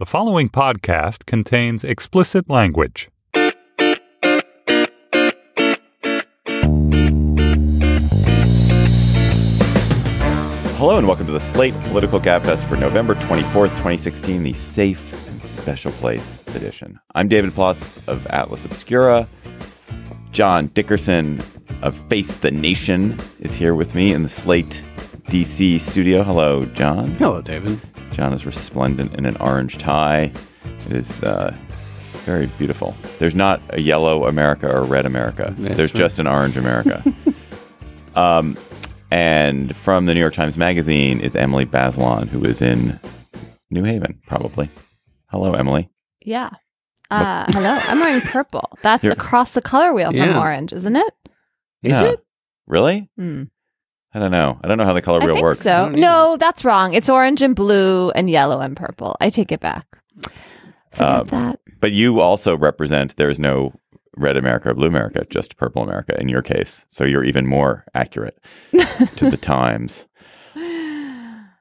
The following podcast contains explicit language. Hello and welcome to the Slate Political Gabfest for November 24th, 2016, the Safe and Special Place edition. I'm David Plotz of Atlas Obscura. John Dickerson of Face the Nation is here with me in the Slate DC studio. Hello, John. Hello, David. John is resplendent in an orange tie. It is uh, very beautiful. There's not a yellow America or a red America. That's There's right. just an orange America. um, and from the New York Times Magazine is Emily Bazelon, who is in New Haven, probably. Hello, Emily. Yeah. Uh, hello. I'm wearing purple. That's You're- across the color wheel from Yeah. orange, isn't it? Is Yeah. it? Really? Hmm. I don't know. I don't know how the color I wheel think works. so. No, that's wrong. It's orange and blue and yellow and purple. I take it back. Forget Um, that. But you also represent, there's no red America or blue America, just purple America in your case. So you're even more accurate to the times.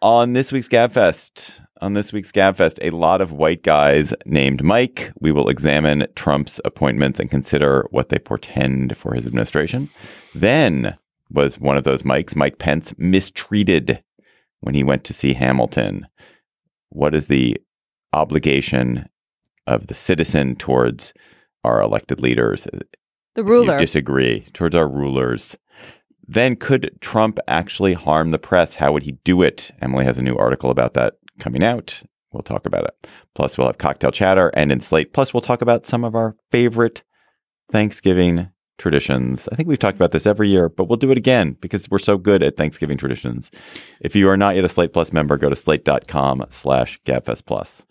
On this week's Gabfest, on this week's Gabfest, a lot of white guys named Mike. We will examine Trump's appointments and consider what they portend for his administration. Then was one of those Mikes, Mike Pence, mistreated when he went to see Hamilton. What is the obligation of the citizen towards our elected leaders? Uh, the If ruler. Disagree towards our rulers. Then could Trump actually harm the press? How would he do it? Emily has a new article about that coming out. We'll talk about it. Plus, we'll have cocktail chatter and in Slate. Plus, we'll talk about some of our favorite Thanksgiving traditions. I think we've talked about this every year, but we'll do it again because we're so good at Thanksgiving traditions. If you are not yet a Slate Plus member, go to slate.com slash gabfest plus.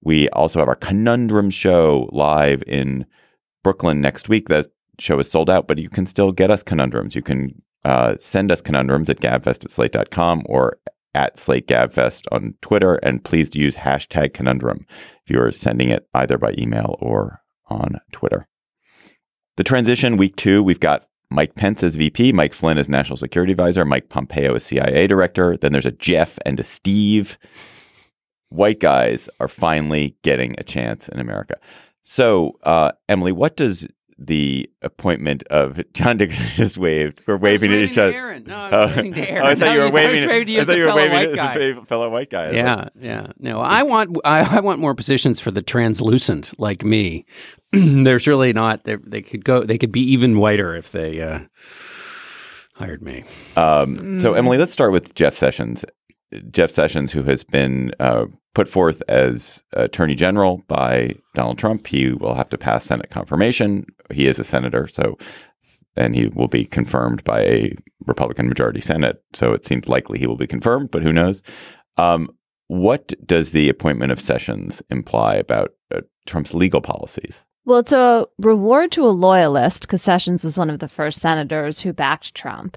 We also have our conundrum show live in Brooklyn next week. That show is sold out, but you can still get us conundrums. You can uh, send us conundrums at gabfest at slate.com or at slate gabfest on Twitter. And please use hashtag conundrum if you're sending it either by email or on Twitter. The transition week two, we've got Mike Pence as VP, Mike Flynn as National Security Advisor, Mike Pompeo as CIA Director. Then there's a Jeff and a Steve white guys are finally getting a chance in America. So, uh, Emily, what does the appointment of John Dickerson just waved? We're waving at each other. Aaron. No, I Oh, was waving to Aaron. oh, I thought you were I was waving. waving to you I as thought a you were fellow waving white as a fellow white guy. Yeah, yeah. No, I want I, I want more positions for the translucent like me. There's really not. They they could go. They could be even whiter if they uh, hired me. Um, So, Emily, let's start with Jeff Sessions. Jeff Sessions, who has been uh, put forth as Attorney General by Donald Trump, he will have to pass Senate confirmation. He is a senator, so and he will be confirmed by a Republican majority Senate. So it seems likely he will be confirmed, but who knows? Um, what does the appointment of Sessions imply about uh, Trump's legal policies? Well, it's a reward to a loyalist because Sessions was one of the first senators who backed Trump.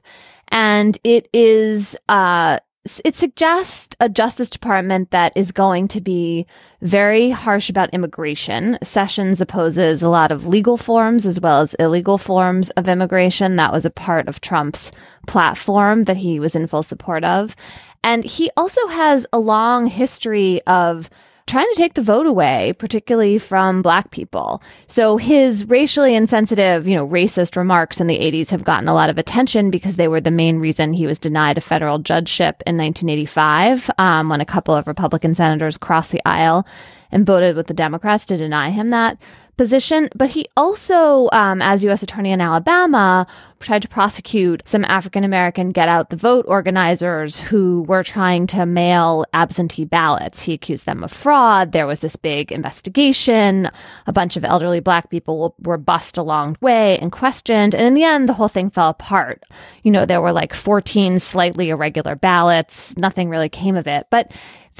And it is, uh, it suggests a Justice Department that is going to be very harsh about immigration. Sessions opposes a lot of legal forms as well as illegal forms of immigration. That was a part of Trump's platform that he was in full support of. And he also has a long history of trying to take the vote away, particularly from black people. So his racially insensitive, you know, racist remarks in the 80s have gotten a lot of attention because they were the main reason he was denied a federal judgeship in 1985 um, when a couple of Republican senators crossed the aisle and voted with the Democrats to deny him that position. But he also, um, as U.S. Attorney in Alabama, tried to prosecute some African American get out the vote organizers who were trying to mail absentee ballots. He accused them of fraud. There was this big investigation. A bunch of elderly black people were bussed along the way and questioned. And in the end, the whole thing fell apart. You know, there were like 14 slightly irregular ballots. Nothing really came of it. But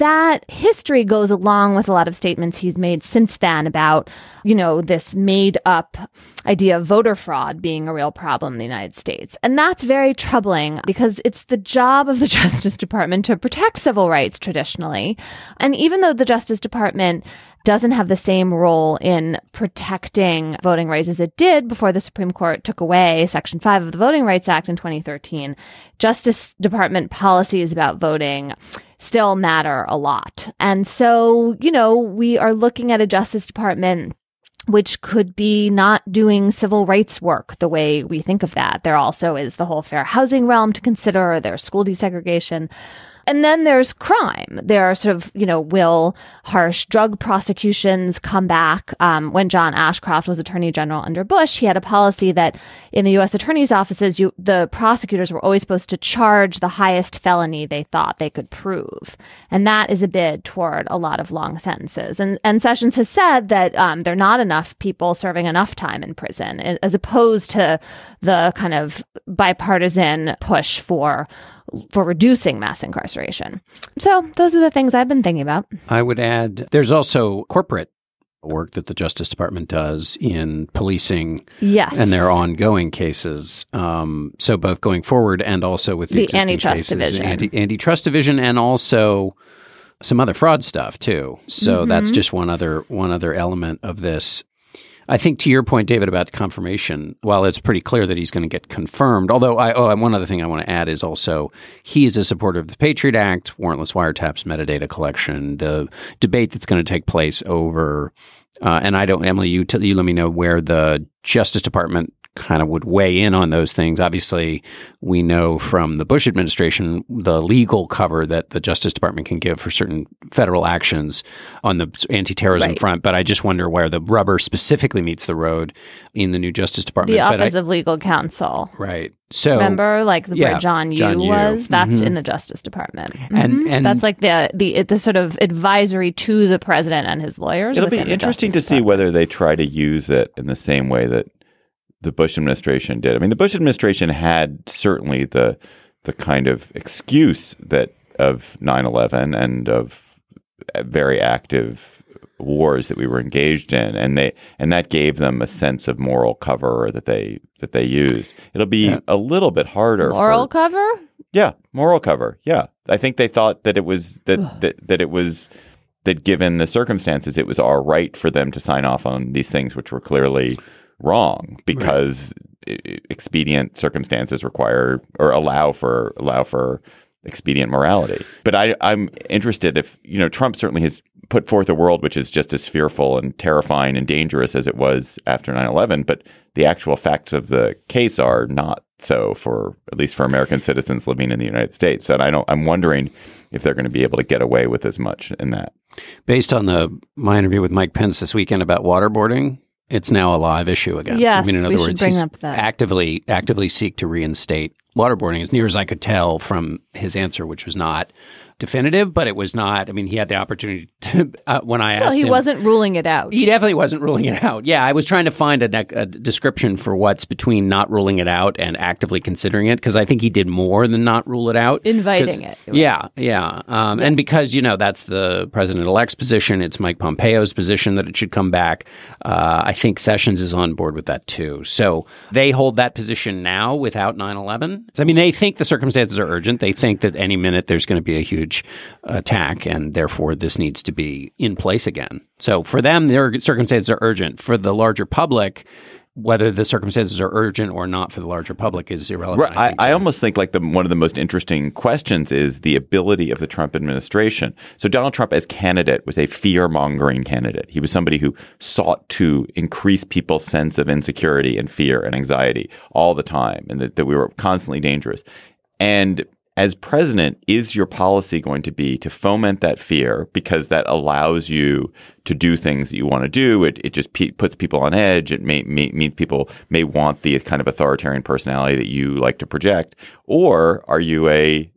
that history goes along with a lot of statements he's made since then about, you know, this made up idea of voter fraud being a real problem in the United States. And that's very troubling because it's the job of the Justice Department to protect civil rights traditionally. And even though the Justice Department doesn't have the same role in protecting voting rights as it did before the Supreme Court took away Section 5 of the Voting Rights Act in 2013. Justice Department policies about voting still matter a lot. And so, you know, we are looking at a Justice Department which could be not doing civil rights work the way we think of that. There also is the whole fair housing realm to consider, there's school desegregation. And then there's crime. There are sort of, you know, will harsh drug prosecutions come back? Um, when John Ashcroft was Attorney General under Bush, he had a policy that in the U.S. Attorney's offices, you, the prosecutors were always supposed to charge the highest felony they thought they could prove. And that is a bid toward a lot of long sentences. And, and Sessions has said that um, there are not enough people serving enough time in prison, as opposed to the kind of bipartisan push for for reducing mass incarceration. So those are the things I've been thinking about. I would add there's also corporate work that the Justice Department does in policing yes. and their ongoing cases. Um, so both going forward and also with the, the existing antitrust cases, division. Anti, antitrust division, and also some other fraud stuff too. So Mm-hmm. that's just one other one other element of this. I think to your point, David, about confirmation, while it's pretty clear that he's going to get confirmed, although I, oh, one other thing I want to add is also he is a supporter of the Patriot Act, warrantless wiretaps, metadata collection, the debate that's going to take place over, uh, and I don't, Emily, you, t- you let me know where the Justice Department kind of would weigh in on those things. Obviously, we know from the Bush administration the legal cover that the Justice Department can give for certain federal actions on the anti-terrorism Right. front. But I just wonder where the rubber specifically meets the road in the new Justice Department. The But I- Office of Legal Counsel. right. So Remember, like the yeah, where John Yoo John Yoo. was. That's Mhm. in the Justice Department, And- Mhm. and- that's like the the the sort of advisory to the president and his lawyers. It'll be interesting to see whether they try to use it in the same way that the Bush administration did. I mean, the Bush administration had certainly the the kind of excuse that of 9/11 and of very active wars that we were engaged in and they and that gave them a sense of moral cover that they that they used. It'll be Yeah. a little bit harder moral for cover. yeah, moral cover. Yeah, I think they thought that it was that that, that it was that given the circumstances, it was all right for them to sign off on these things, which were clearly wrong because i- expedient circumstances require or allow for allow for expedient morality. But I, I'm interested if you know Trump certainly has put forth a world which is just as fearful and terrifying and dangerous as it was after 9/11, but the actual facts of the case are not so for at least for American citizens living in the United States. And I don't I'm wondering if they're going to be able to get away with as much in that. based on the my interview with Mike Pence this weekend about waterboarding, it's now a live issue again. Yes, I mean, in we other should words, bring up that. actively actively seek to reinstate waterboarding, as near as I could tell from his answer, which was not definitive, but it was not. I mean, he had the opportunity to uh, when I asked Well, he him. wasn't ruling it out. He definitely wasn't ruling it out. Yeah, I was trying to find a, a description for what's between not ruling it out and actively considering it because I think he did more than not rule it out. Inviting it. Yeah, yeah. Um, And because, you know, that's the president elect's position, it's Mike Pompeo's position that it should come back. Uh, I think Sessions is on board with that too. So they hold that position now without 9 11. I mean, they think the circumstances are urgent. They think that any minute there's going to be a huge attack and therefore this needs to be in place again. So for them, their circumstances are urgent. For the larger public, whether the circumstances are urgent or not for the larger public is irrelevant. Right. I, think, I almost think like the one of the most interesting questions is the ability of the Trump administration. So Donald Trump as candidate was a fear mongering candidate. He was somebody who sought to increase people's sense of insecurity and fear and anxiety all the time and that, that we were constantly dangerous. And as president, is your policy going to be to foment that fear because that allows you to do things that you want to do? It, it just puts people on edge. It may, may means people may want the kind of authoritarian personality that you like to project. Or are you a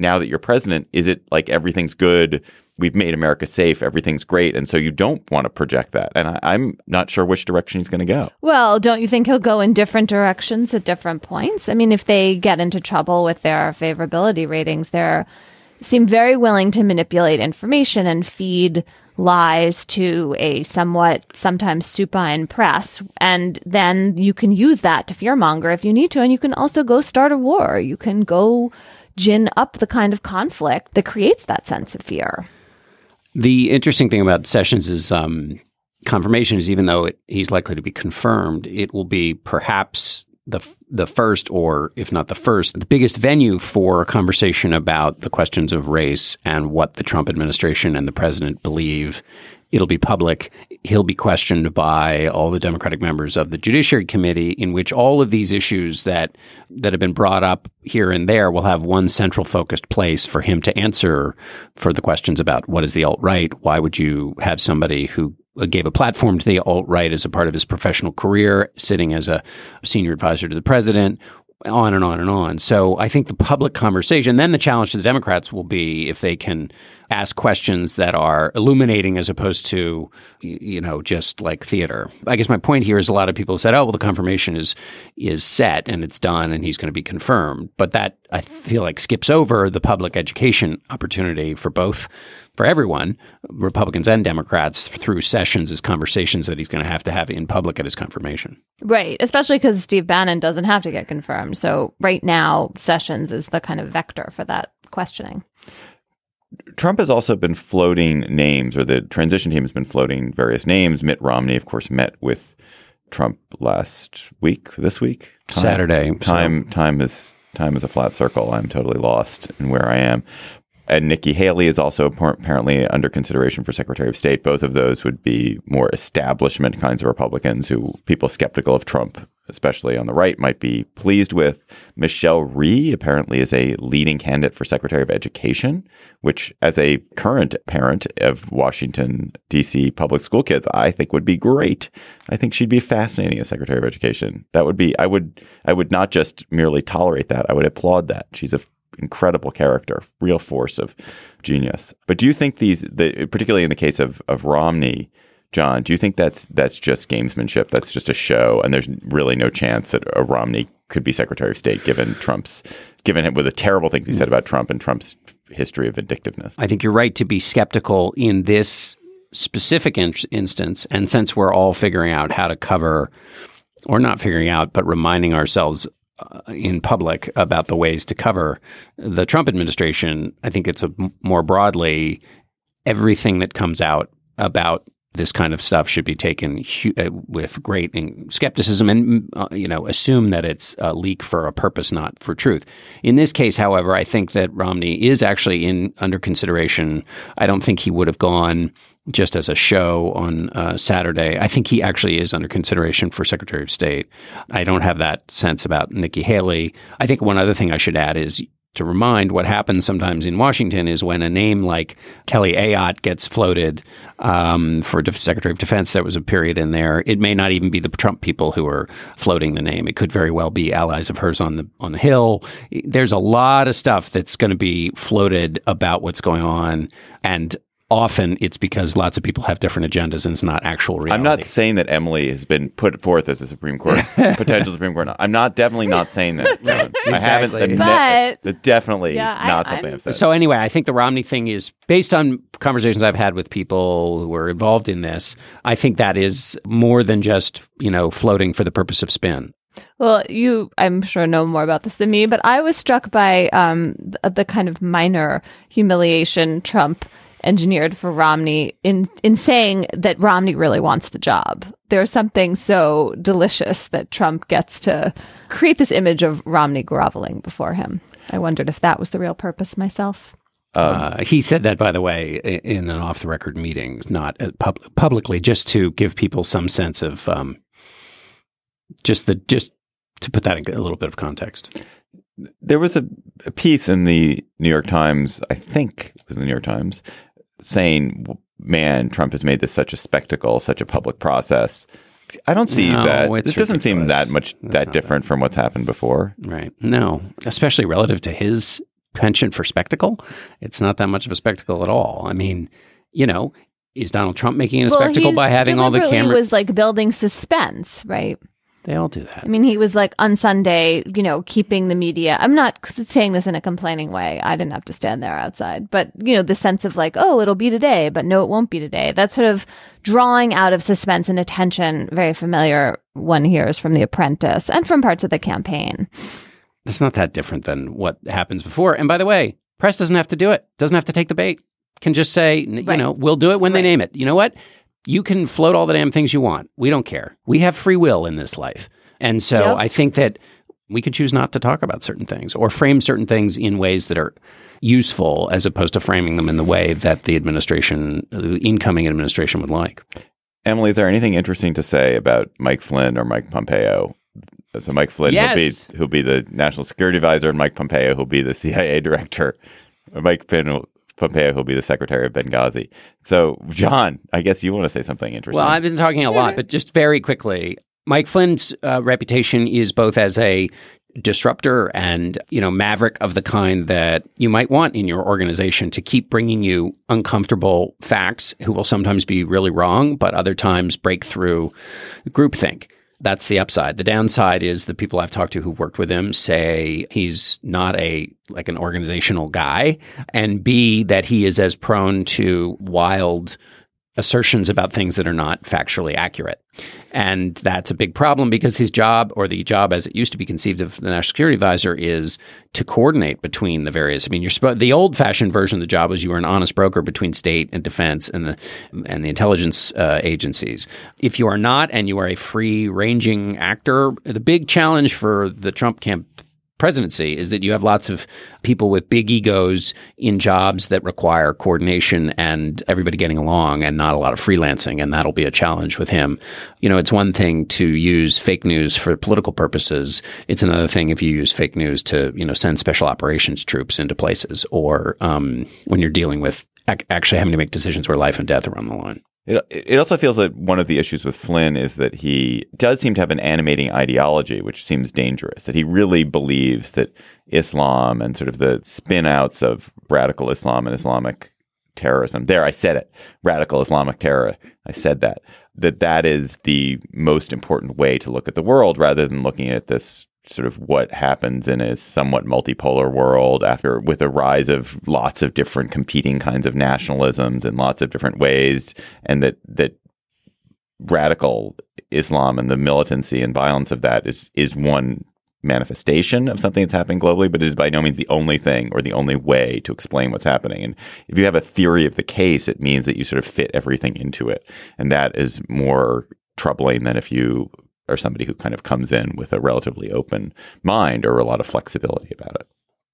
now that you're president, is it like everything's good? We've made America safe. Everything's great. And so you don't want to project that. And I, I'm not sure which direction he's going to go. Well, don't you think he'll go in different directions at different points? I mean, if they get into trouble with their favorability ratings, they seem very willing to manipulate information and feed lies to a somewhat sometimes supine press. And then you can use that to fearmonger if you need to. And you can also go start a war. You can go gin up the kind of conflict that creates that sense of fear. The interesting thing about Sessions is um, confirmation is even though it, he's likely to be confirmed, it will be perhaps the the first, or if not the first, the biggest venue for a conversation about the questions of race and what the Trump administration and the president believe. It'll be public. He'll be questioned by all the Democratic members of the Judiciary Committee, in which all of these issues that that have been brought up here and there will have one central focused place for him to answer for the questions about what is the alt right? Why would you have somebody who gave a platform to the alt right as a part of his professional career, sitting as a senior advisor to the president? On and on and on. So I think the public conversation, then the challenge to the Democrats will be if they can ask questions that are illuminating as opposed to, you know, just like theater. I guess my point here is a lot of people said, oh, well, the confirmation is is set and it's done and he's going to be confirmed. But that I feel like skips over the public education opportunity for both for everyone, Republicans and Democrats, through sessions as conversations that he's going to have to have in public at his confirmation. Right, especially because Steve Bannon doesn't have to get confirmed. So right now, Sessions is the kind of vector for that questioning. Trump has also been floating names, or the transition team has been floating various names. Mitt Romney, of course, met with Trump last week, this week, Time- Saturday, so- Time, time is time is a flat circle. I'm totally lost in where I am. And Nikki Haley is also apparently under consideration for Secretary of State. Both of those would be more establishment kinds of Republicans who people skeptical of Trump, especially on the right, might be pleased with. Michelle Rhee apparently is a leading candidate for Secretary of Education, which, as a current parent of Washington, D.C. public school kids, I think would be great. I think she'd be fascinating as Secretary of Education. That would be, I would, I would not just merely tolerate that, I would applaud that. She's a incredible character, real force of genius. But do you think these, the, particularly in the case of of Romney, John, do you think that's that's just gamesmanship? That's just a show, and there's really no chance that a Romney could be Secretary of State given Trump's, given him with the terrible things he said about Trump and Trump's history of vindictiveness. I think you're right to be skeptical in this specific in- instance. And since we're all figuring out how to cover, or not figuring out, but reminding ourselves in public about the ways to cover the Trump administration, I think it's a more broadly everything that comes out about this kind of stuff should be taken hu- uh, with great skepticism and uh, you know assume that it's a leak for a purpose not for truth. In this case however i think that romney is actually in under consideration. I don't think he would have gone just as a show on uh, Saturday. I think he actually is under consideration for Secretary of State. I don't have that sense about Nikki Haley. I think one other thing I should add is to remind what happens sometimes in Washington is when a name like Kelly Ayotte gets floated um, for Def- Secretary of Defense, there was a period in there. It may not even be the Trump people who are floating the name. It could very well be allies of hers on the on the Hill. There's a lot of stuff that's going to be floated about what's going on, and often it's because lots of people have different agendas and it's not actual reality. I'm not saying that Emily has been put forth as a Supreme Court potential Supreme Court. I'm not definitely not saying that. John. I haven't. Exactly. admit- But- definitely Yeah, not something I'm- I've said. So anyway, I think the Romney thing is based on conversations I've had with people who were involved in this. I think that is more than just you know floating for the purpose of spin. Well, you, I'm sure, know more about this than me, but I was struck by um, the, the kind of minor humiliation Trump engineered for Romney in in saying that Romney really wants the job. There's something so delicious that Trump gets to create this image of Romney groveling before him. I wondered if that was the real purpose myself. Uh, he said that, by the way, in an off the record meeting, not uh, pub- publicly, just to give people some sense of um, just the just to put that in a little bit of context. There was a, a piece in the New York Times, I think it was the New York Times, saying, "Man, Trump has made this such a spectacle, such a public process." I don't see No, that. it's It doesn't seem that much That's that not different from what's happened before. Right. No, especially relative to his penchant for spectacle. It's not that much of a spectacle at all. I mean, you know, is Donald Trump making it a spectacle by having all the deliberately cameras? was like building suspense, right? They all do that. I mean, he was like on Sunday, you know, keeping the media. I'm not saying this in a complaining way. I didn't have to stand there outside, but you know, the sense of like, oh, it'll be today, but no, it won't be today. That sort of drawing out of suspense and attention, very familiar. One hears from The Apprentice and from parts of the campaign. It's not that different than what happens before. And by the way, press doesn't have to do it. Doesn't have to take the bait. Can just say, n- you Right. know, we'll do it when they name it. You know what? You can float all the damn things you want. We don't care. We have free will in this life. And so Yep. I think that we could choose not to talk about certain things or frame certain things in ways that are useful as opposed to framing them in the way that the administration, the incoming administration would like. Emily, is there anything interesting to say about Mike Flynn or Mike Pompeo? So Mike Flynn, Yes. who'll be who'll be the national security advisor, and Mike Pompeo, who'll be the CIA director. Mike Flynn, will- Pompeo, who'll be the secretary of Benghazi. So, John, I guess you want to say something interesting. Well, I've been talking a lot, but just very quickly, Mike Flynn's uh, reputation is both as a disruptor and you know maverick of the kind that you might want in your organization to keep bringing you uncomfortable facts who will sometimes be really wrong but other times break through groupthink that's the upside. The downside is the people i've talked to who worked with him say he's not a like an organizational guy and b that he is as prone to wild assertions about things that are not factually accurate. And that's a big problem because his job, or the job as it used to be conceived of the national security advisor, is to coordinate between the various. I mean, you're the old-fashioned version of the job was you were an honest broker between state and defense and the and the intelligence uh, agencies. If you are not, and you are a free-ranging actor, the big challenge for the Trump camp presidency is that you have lots of people with big egos in jobs that require coordination and everybody getting along and not a lot of freelancing and that'll be a challenge with him. You know it's one thing to use fake news for political purposes. It's another thing if you use fake news to you know send special operations troops into places or um, when you're dealing with ac- actually having to make decisions where life and death are on the line It, it also feels that one of the issues with Flynn is that he does seem to have an animating ideology, which seems dangerous. That he really believes that Islam and sort of the spin outs of radical Islam and Islamic terrorism. There, I said it. Radical Islamic terror. I said that. That that is the most important way to look at the world rather than looking at this sort of what happens in a somewhat multipolar world after with a rise of lots of different competing kinds of nationalisms in lots of different ways and that that radical Islam and the militancy and violence of that is is one manifestation of something that's happening globally, but it is by no means the only thing or the only way to explain what's happening. And if you have a theory of the case, it means that you sort of fit everything into it. And that is more troubling than if you are somebody who kind of comes in with a relatively open mind or a lot of flexibility about it.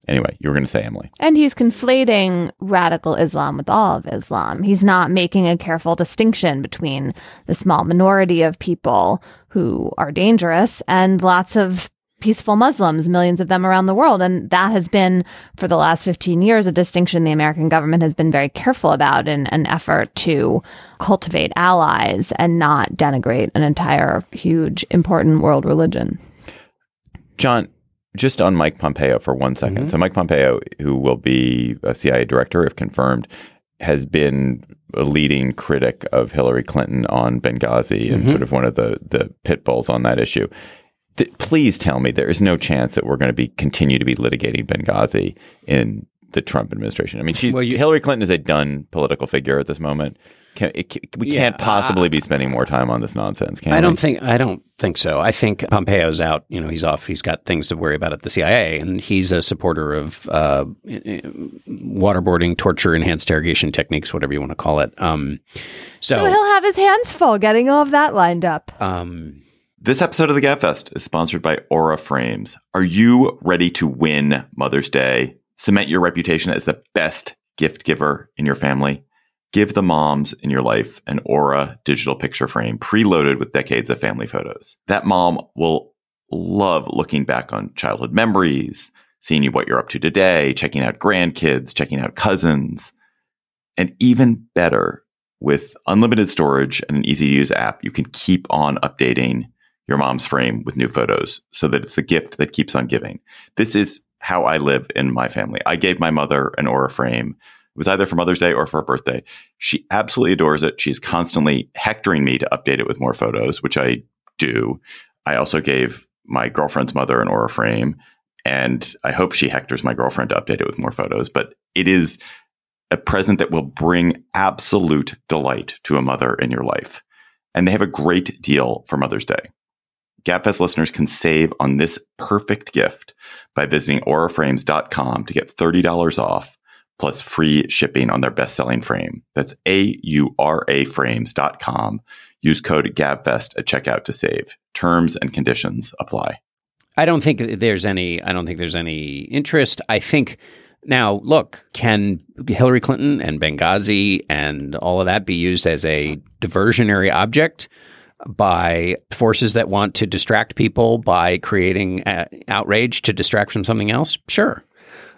Anyway, you were going to say, Emily. And he's conflating radical Islam with all of Islam. He's not making a careful distinction between the small minority of people who are dangerous and lots of peaceful Muslims, millions of them around the world. And that has been, for the last 15 years, a distinction the American government has been very careful about in an effort to cultivate allies and not denigrate an entire, huge, important world religion. John, just on Mike Pompeo for one second. Mm-hmm. So, Mike Pompeo, who will be a CIA director if confirmed, has been a leading critic of Hillary Clinton on Benghazi and mm-hmm. sort of one of the the pit bulls on that issue. Th- please tell me there is no chance that we're going to be continue to be litigating Benghazi in the Trump administration. I mean, she's Well, you- Hillary Clinton is a done political figure at this moment. Can, it, ca- we Yeah, can't possibly be spending more time on this nonsense, can I we? don't think I don't think so. I think Pompeo's out. You know, he's off. He's got things to worry about at the CIA, and he's a supporter of uh, waterboarding, torture, enhanced interrogation techniques, whatever you want to call it. Um, So so, he'll have his hands full getting all of that lined up. um, This episode of the Gabfest is sponsored by Aura Frames. Are you ready to win Mother's Day? Cement your reputation as the best gift giver in your family? Give the moms in your life an Aura digital picture frame preloaded with decades of family photos. That mom will love looking back on childhood memories, seeing you what you're up to today, checking out grandkids, checking out cousins. And even better, with unlimited storage and an easy to use app, you can keep on updating your mom's frame with new photos so that it's a gift that keeps on giving. This is how I live in my family. I gave my mother an Aura frame. It was either for Mother's Day or for her birthday. She absolutely adores it. She's constantly hectoring me to update it with more photos, which I do. I also gave my girlfriend's mother an Aura frame, and I hope she hectors my girlfriend to update it with more photos. But it is a present that will bring absolute delight to a mother in your life. And they have a great deal for Mother's Day. Gabfest listeners can save on this perfect gift by visiting auraframes.com to get $30 off plus free shipping on their best-selling frame. That's A-U-R-A frames.com. Use code GABFEST at checkout to save. Terms and conditions apply. I don't think there's any. I don't think there's any interest. I think now, look, can Hillary Clinton and Benghazi and all of that be used as a diversionary object by forces that want to distract people by creating uh, outrage to distract from something else? Sure.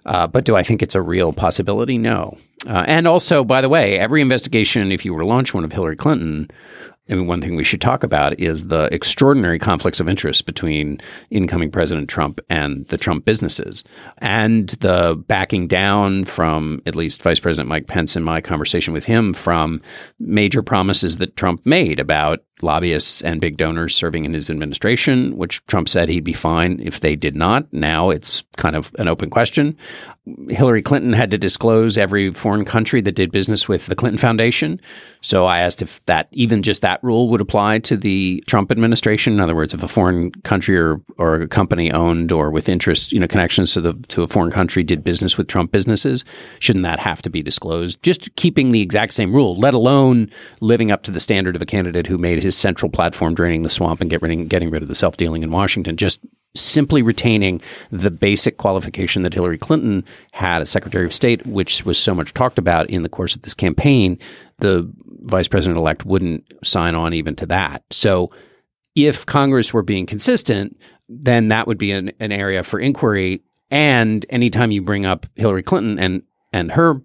Uh, but do I think it's a real possibility? No. Uh, and also, by the way, every investigation, if you were to launch one of Hillary Clinton, I mean, one thing we should talk about is the extraordinary conflicts of interest between incoming President Trump and the Trump businesses, and the backing down from at least Vice President Mike Pence in my conversation with him from major promises that Trump made about lobbyists and big donors serving in his administration, which Trump said he'd be fine if they did not. Now it's kind of an open question. Hillary Clinton had to disclose every foreign country that did business with the Clinton Foundation. So I asked if that, even just that rule, would apply to the Trump administration. In other words, if a foreign country or, or a company owned or with interest, you know, connections to the to a foreign country did business with Trump businesses, shouldn't that have to be disclosed? Just keeping the exact same rule, let alone living up to the standard of a candidate who made his central platform draining the swamp and get rid, getting rid of the self dealing in Washington. Just simply retaining the basic qualification that Hillary Clinton had as Secretary of State, which was so much talked about in the course of this campaign, the vice president elect wouldn't sign on even to that. So if Congress were being consistent, then that would be an, an area for inquiry. And anytime you bring up Hillary Clinton and and her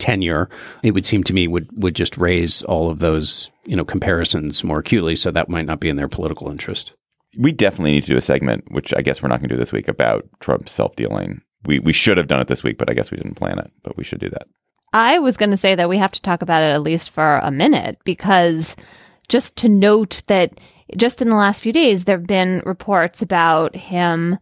tenure, it would seem to me would would just raise all of those you know comparisons more acutely. So that might not be in their political interest. We definitely need to do a segment, which I guess we're not going to do this week, about Trump's self dealing. We we should have done it this week, but I guess we didn't plan it. But we should do that. I was going to say that we have to talk about it at least for a minute because just to note that just in the last few days, there have been reports about him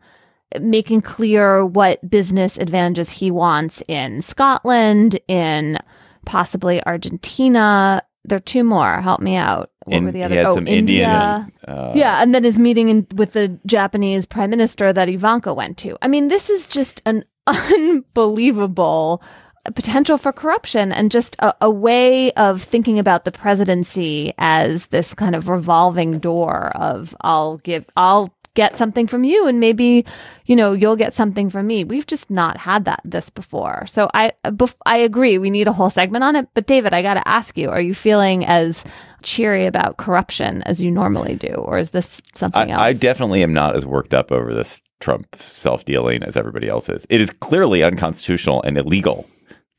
making clear what business advantages he wants in Scotland, in possibly Argentina. There are two more. Help me out. What In- were the he other? had oh, some India. Indian, uh, yeah, and then his meeting in, with the Japanese prime minister that Ivanka went to. I mean, this is just an unbelievable potential for corruption and just a, a way of thinking about the presidency as this kind of revolving door of I'll give, I'll get something from you and maybe you know you'll get something from me. We've just not had that this before. So i bef- i agree we need a whole segment on it. But david i got to ask you are you feeling as cheery about corruption as you normally do? Or is this something else I, I definitely am not as worked up over this Trump self dealing as everybody else is. It is clearly unconstitutional and illegal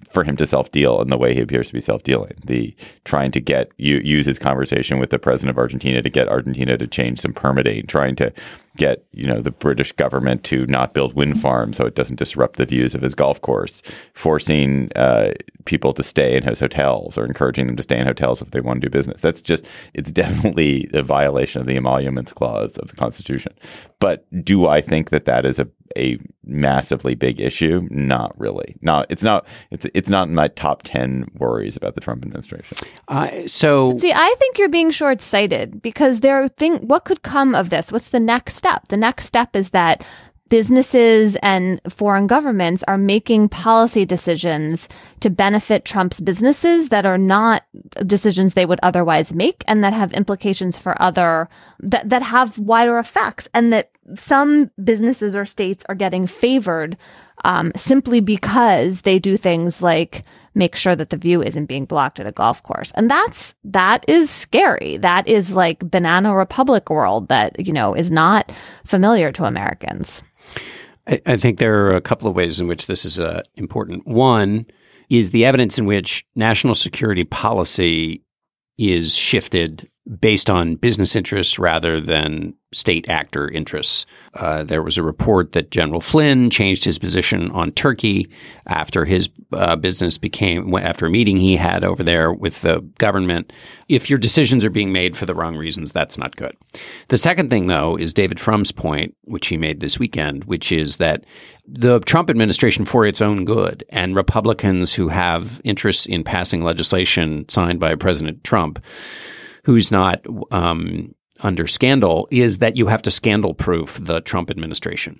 for him to self deal in the way he appears to be self dealing. The trying to get you use his conversation with the president of Argentina to get Argentina to change some permitting, trying to get you know the British government to not build wind farms so it doesn't disrupt the views of his golf course, forcing uh, people to stay in his hotels or encouraging them to stay in hotels if they want to do business. That's just it's definitely a violation of the emoluments clause of the Constitution. But do I think that that is a a massively big issue? Not really. Not it's not it's it's not in my top ten worries about the Trump administration. Uh, so See, I think you're being short sighted because there are thing what could come of this? What's the next step? The next step is that businesses and foreign governments are making policy decisions to benefit Trump's businesses that are not decisions they would otherwise make and that have implications for other that that have wider effects and that some businesses or states are getting favored um, simply because they do things like make sure that the view isn't being blocked at a golf course. And that's, that is scary. That is like banana republic world that, you know, is not familiar to Americans. I, I think there are a couple of ways in which this is uh, important. One is the evidence in which national security policy is shifted based on business interests rather than state actor interests. Uh, there was a report that General Flynn changed his position on Turkey after his uh, business became after a meeting he had over there with the government. If your decisions are being made for the wrong reasons, that's not good. The second thing, though, is David Frum's point, which he made this weekend, which is that the Trump administration, for its own good, and Republicans who have interests in passing legislation signed by President Trump who's not um, under scandal is that you have to scandal proof the Trump administration.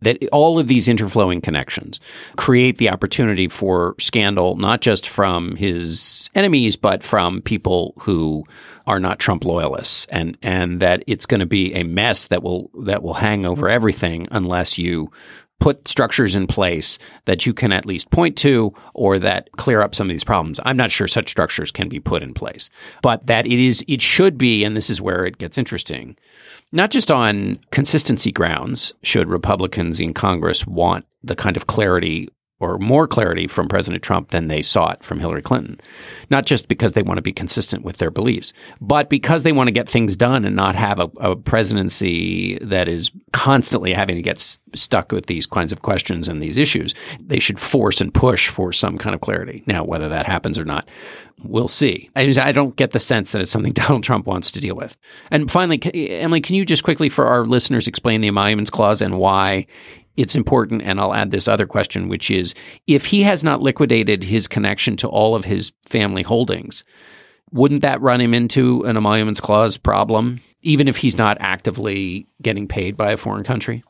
That all of these interflowing connections create the opportunity for scandal, not just from his enemies, but from people who are not Trump loyalists, and and that it's going to be a mess that will that will hang over everything unless you put structures in place that you can at least point to or that clear up some of these problems. I'm not sure such structures can be put in place, but that it is it should be and this is where it gets interesting. Not just on consistency grounds should Republicans in Congress want the kind of clarity or more clarity from President Trump than they sought from Hillary Clinton. Not just because they want to be consistent with their beliefs, but because they want to get things done and not have a, a presidency that is constantly having to get s- stuck with these kinds of questions and these issues. They should force and push for some kind of clarity. Now, whether that happens or not, we'll see. I, just- I don't get the sense that it's something Donald Trump wants to deal with. And finally, Emily, can you just quickly for our listeners explain the emoluments clause and why it's important. And I'll add this other question, which is if he has not liquidated his connection to all of his family holdings, wouldn't that run him into an emoluments clause problem, even if he's not actively getting paid by a foreign country?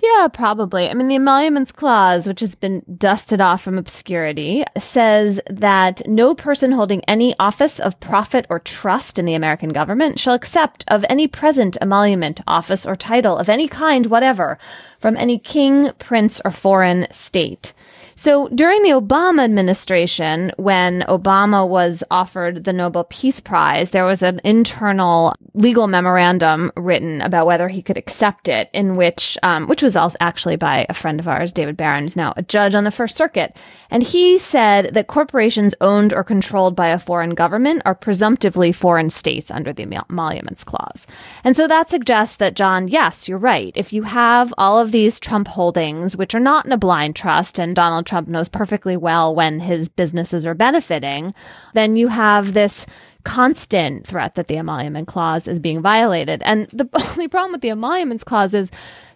Yeah, probably. I mean, the emoluments clause, which has been dusted off from obscurity, says that no person holding any office of profit or trust in the American government shall accept of any present emolument, office, or title of any kind whatever from any king, prince, or foreign state. So during the Obama administration, when Obama was offered the Nobel Peace Prize, there was an internal legal memorandum written about whether he could accept it, in which, um, which was also actually by a friend of ours, David Barron, who's now a judge on the First Circuit. And he said that corporations owned or controlled by a foreign government are presumptively foreign states under the emoluments clause. And so that suggests that, John, yes, you're right. If you have all of these Trump holdings, which are not in a blind trust, and Donald Trump knows perfectly well when his businesses are benefiting, then you have this constant threat that the emolument clause is being violated. And the only problem with the emoluments clause is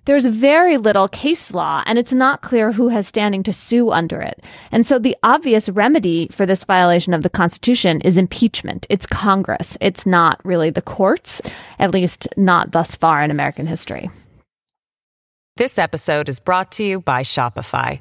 there's very little case law and it's not clear who has standing to sue under it. And so the obvious remedy for this violation of the Constitution is impeachment. It's Congress. It's not really the courts, at least not thus far in American history. This episode is brought to you by Shopify.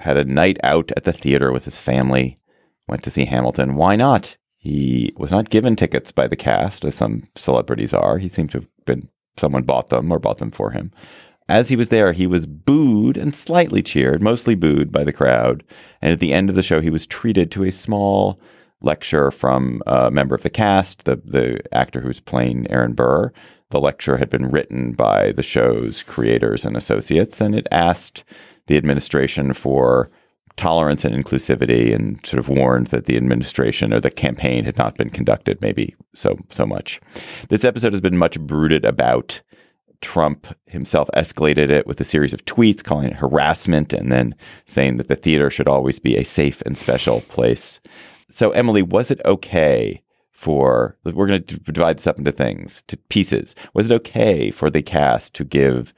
had a night out at the theater with his family, went to see Hamilton. Why not? He was not given tickets by the cast, as some celebrities are. He seemed to have been someone bought them or bought them for him. As he was there, he was booed and slightly cheered, mostly booed by the crowd. And at the end of the show, he was treated to a small lecture from a member of the cast, the the actor who's playing Aaron Burr. The lecture had been written by the show's creators and associates, and it asked the administration for tolerance and inclusivity and sort of warned that the administration or the campaign had not been conducted maybe so so much. This episode has been much brooded about. Trump himself escalated it with a series of tweets calling it harassment and then saying that the theater should always be a safe and special place. So Emily, was it okay for we're going to divide this up into things to pieces. Was it okay for the cast to give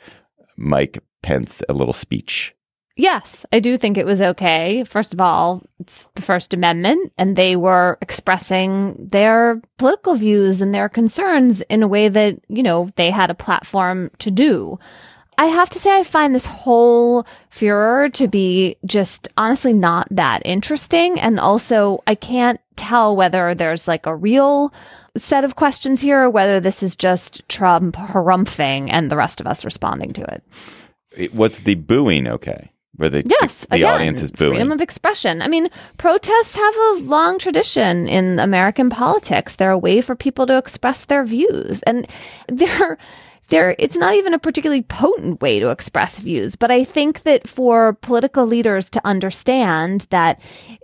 Mike Pence a little speech? Yes, I do think it was okay. First of all, it's the First Amendment, and they were expressing their political views and their concerns in a way that, you know, they had a platform to do. I have to say, I find this whole furor to be just honestly not that interesting. And also, I can't tell whether there's like a real set of questions here or whether this is just Trump harumphing and the rest of us responding to it. it was the booing okay? Where the, Yes, the, the again, audience is booing. freedom of expression. I mean, protests have a long tradition in American politics. They're a way for people to express their views, and they're they're. It's not even a particularly potent way to express views, but I think that for political leaders to understand that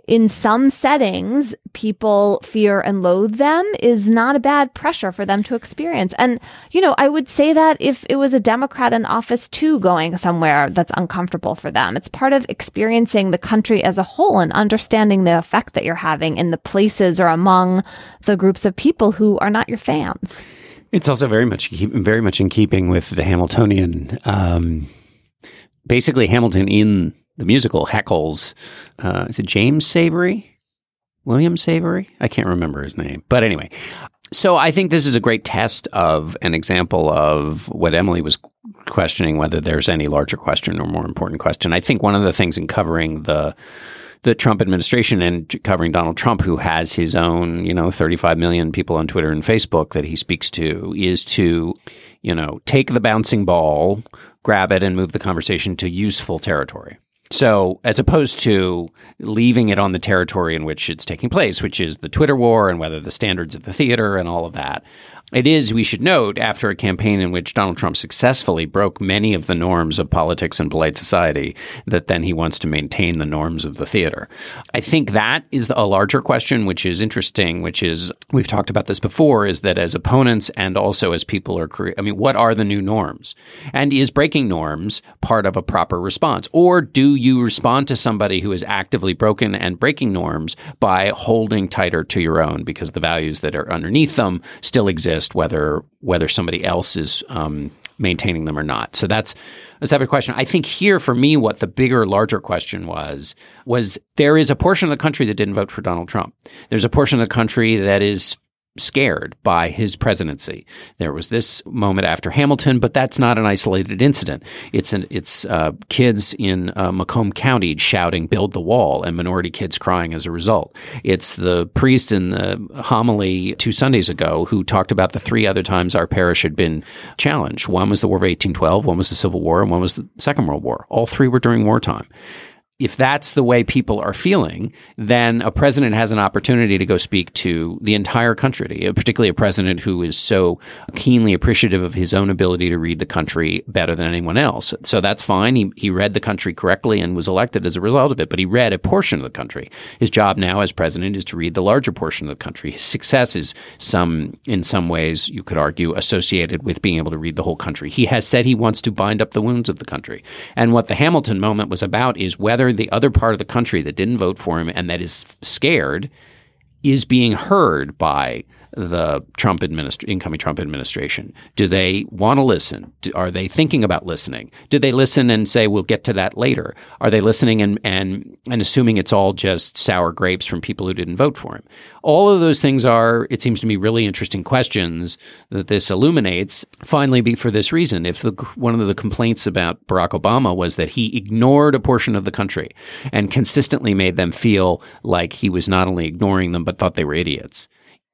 in some settings people fear and loathe them is not a bad pressure for them to experience. And you know, I would say that if it was a Democrat in office too going somewhere that's uncomfortable for them, it's part of experiencing the country as a whole and understanding the effect that you're having in the places or among the groups of people who are not your fans. It's also very much very much in keeping with the Hamiltonian. Um, basically, Hamilton in the musical heckles. Uh, is it James Seabury? William Seabury? I can't remember his name, but anyway. So I think this is a great test of an example of what Emily was questioning whether there's any larger question or more important question. I think one of the things in covering the the Trump administration and covering Donald Trump, who has his own, you know, 35 million people on Twitter and Facebook that he speaks to, is to, you know, take the bouncing ball, grab it, and move the conversation to useful territory. So, as opposed to leaving it on the territory in which it's taking place, which is the Twitter war and whether the standards of the theater and all of that, it is, we should note, after a campaign in which Donald Trump successfully broke many of the norms of politics and polite society, that then he wants to maintain the norms of the theater. I think that is a larger question, which is interesting, which is, we've talked about this before, is that as opponents and also as people are, I mean, what are the new norms? And is breaking norms part of a proper response? Or do you respond to somebody who is actively broken and breaking norms by holding tighter to your own because the values that are underneath them still exist? whether whether somebody else is um, maintaining them or not. So that's a separate question. I think here for me, what the bigger, larger question was was there is a portion of the country that didn't vote for Donald Trump. There's a portion of the country that is scared by his presidency. There was this moment after Hamilton, but that's not an isolated incident. It's an, it's uh, kids in uh, Macomb County shouting "Build the wall" and minority kids crying as a result. It's the priest in the homily two Sundays ago who talked about the three other times our parish had been challenged. One was the War of 1812, one was the Civil War, and one was the Second World War. All three were during wartime if that's the way people are feeling, then a president has an opportunity to go speak to the entire country, uh, particularly a president who is so keenly appreciative of his own ability to read the country better than anyone else. So that's fine. He, he read the country correctly and was elected as a result of it, but he read a portion of the country. His job now as president is to read the larger portion of the country. His success is some, in some ways, you could argue, associated with being able to read the whole country. He has said he wants to bind up the wounds of the country. And what the Hamilton moment was about is whether the other part of the country that didn't vote for him and that is scared is being heard by the Trump administ- incoming Trump administration? Do they want to listen? Do, are they thinking about listening? Do they listen and say we'll get to that later? Are they listening and and and assuming it's all just sour grapes from people who didn't vote for him? All of those things are, it seems to me, really interesting questions that this illuminates. Finally, be for this reason: if the, one of the complaints about Barack Obama was that he ignored a portion of the country and consistently made them feel like he was not only ignoring them but thought they were idiots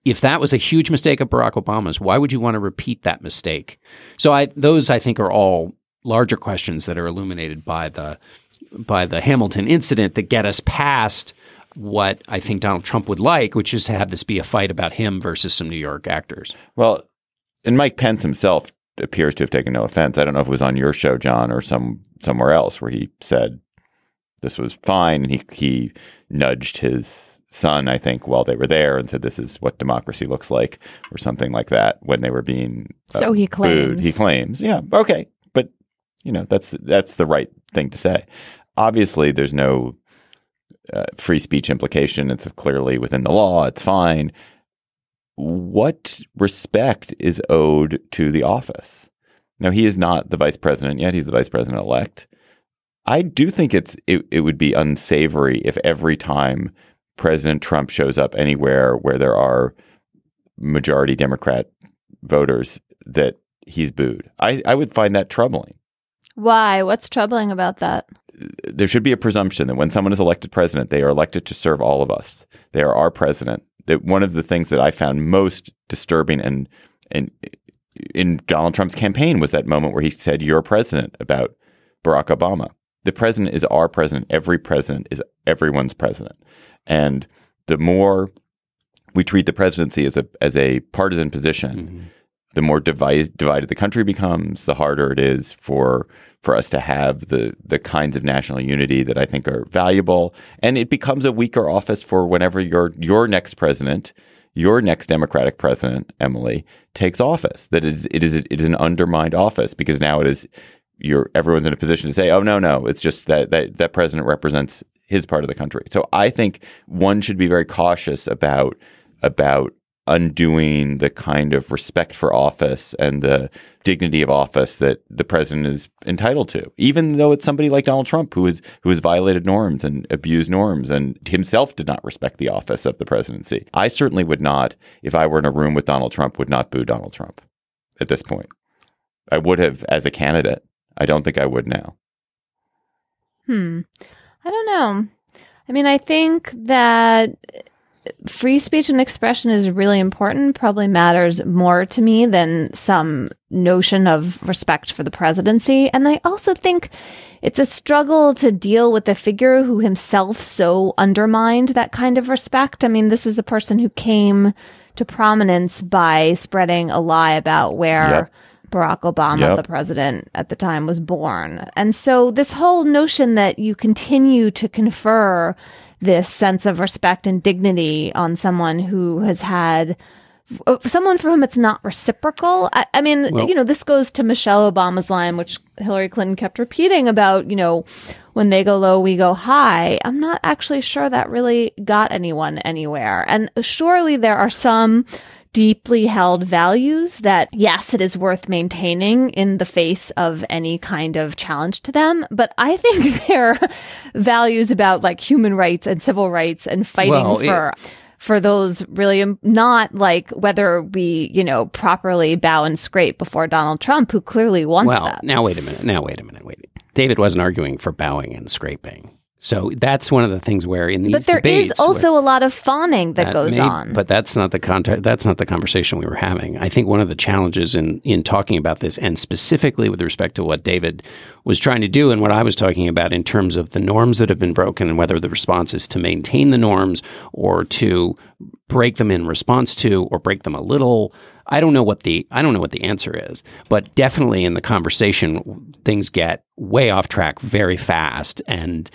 if that was a huge mistake of Barack Obama's, why would you want to repeat that mistake? So I, those I think are all larger questions that are illuminated by the by the Hamilton incident that get us past what I think Donald Trump would like, which is to have this be a fight about him versus some New York actors. Well, and Mike Pence himself appears to have taken no offense. I don't know if it was on your show, John, or some somewhere else where he said this was fine, and he he nudged his son, I think, while they were there, and said this is what democracy looks like, or something like that, when they were being uh, So he booed. claims. He claims, yeah, okay, but you know that's that's the right thing to say. Obviously, there's no uh, free speech implication. It's clearly within the law. It's fine. What respect is owed to the office? Now, he is not the vice president yet. He's the vice president elect. I do think it's it, it would be unsavory if every time President Trump shows up anywhere where there are majority Democrat voters that he's booed. I, I would find that troubling. Why? What's troubling about that? there should be a presumption that when someone is elected president, they are elected to serve all of us. They are our president. That one of the things that I found most disturbing and and in Donald Trump's campaign was that moment where he said, "You're president" about Barack Obama. The president is our president. Every president is everyone's president, and the more we treat the presidency as a as a partisan position, mm-hmm. the more divided, divided the country becomes, the harder it is for for us to have the the kinds of national unity that I think are valuable. And it becomes a weaker office for whenever your your next president, your next Democratic president, Emily, takes office. That it is it is it is an undermined office because now it is you're everyone's in a position to say, oh no, no, it's just that that that president represents his part of the country. So I think one should be very cautious about about undoing the kind of respect for office and the dignity of office that the president is entitled to, even though it's somebody like Donald Trump who has who has violated norms and abused norms and himself did not respect the office of the presidency. I certainly would not, if I were in a room with Donald Trump, would not boo Donald Trump at this point. I would have as a candidate. I don't think I would now. Hmm. I don't know. I mean, I think that free speech and expression is really important, probably matters more to me than some notion of respect for the presidency. And I also think it's a struggle to deal with a figure who himself so undermined that kind of respect. I mean, this is a person who came to prominence by spreading a lie about where Yep. Barack Obama, Yep. the president at the time, was born. And so this whole notion that you continue to confer this sense of respect and dignity on someone who has had uh, someone for whom it's not reciprocal. I, I mean, Well- you know, this goes to Michelle Obama's line, which Hillary Clinton kept repeating about, you know, when they go low, we go high. I'm not actually sure that really got anyone anywhere. And surely there are some deeply held values that, yes, it is worth maintaining in the face of any kind of challenge to them. But I think their values about like human rights and civil rights and fighting Well, it- for for those really not like whether we, you know, properly bow and scrape before Donald Trump, who clearly wants well, that. now wait a minute. Now wait a minute. Wait. David wasn't arguing for bowing and scraping. So that's one of the things where in these but there is debates, where- also a lot of fawning that, goes may- on. But that's not the context. That's not the conversation we were having. I think one of the challenges in in talking about this, and specifically with respect to what David was trying to do, and what I was talking about in terms of the norms that have been broken, and whether the response is to maintain the norms or to break them in response to, or break them a little. I don't know what the I don't know what the answer is, but definitely in the conversation, things get way off track very fast, and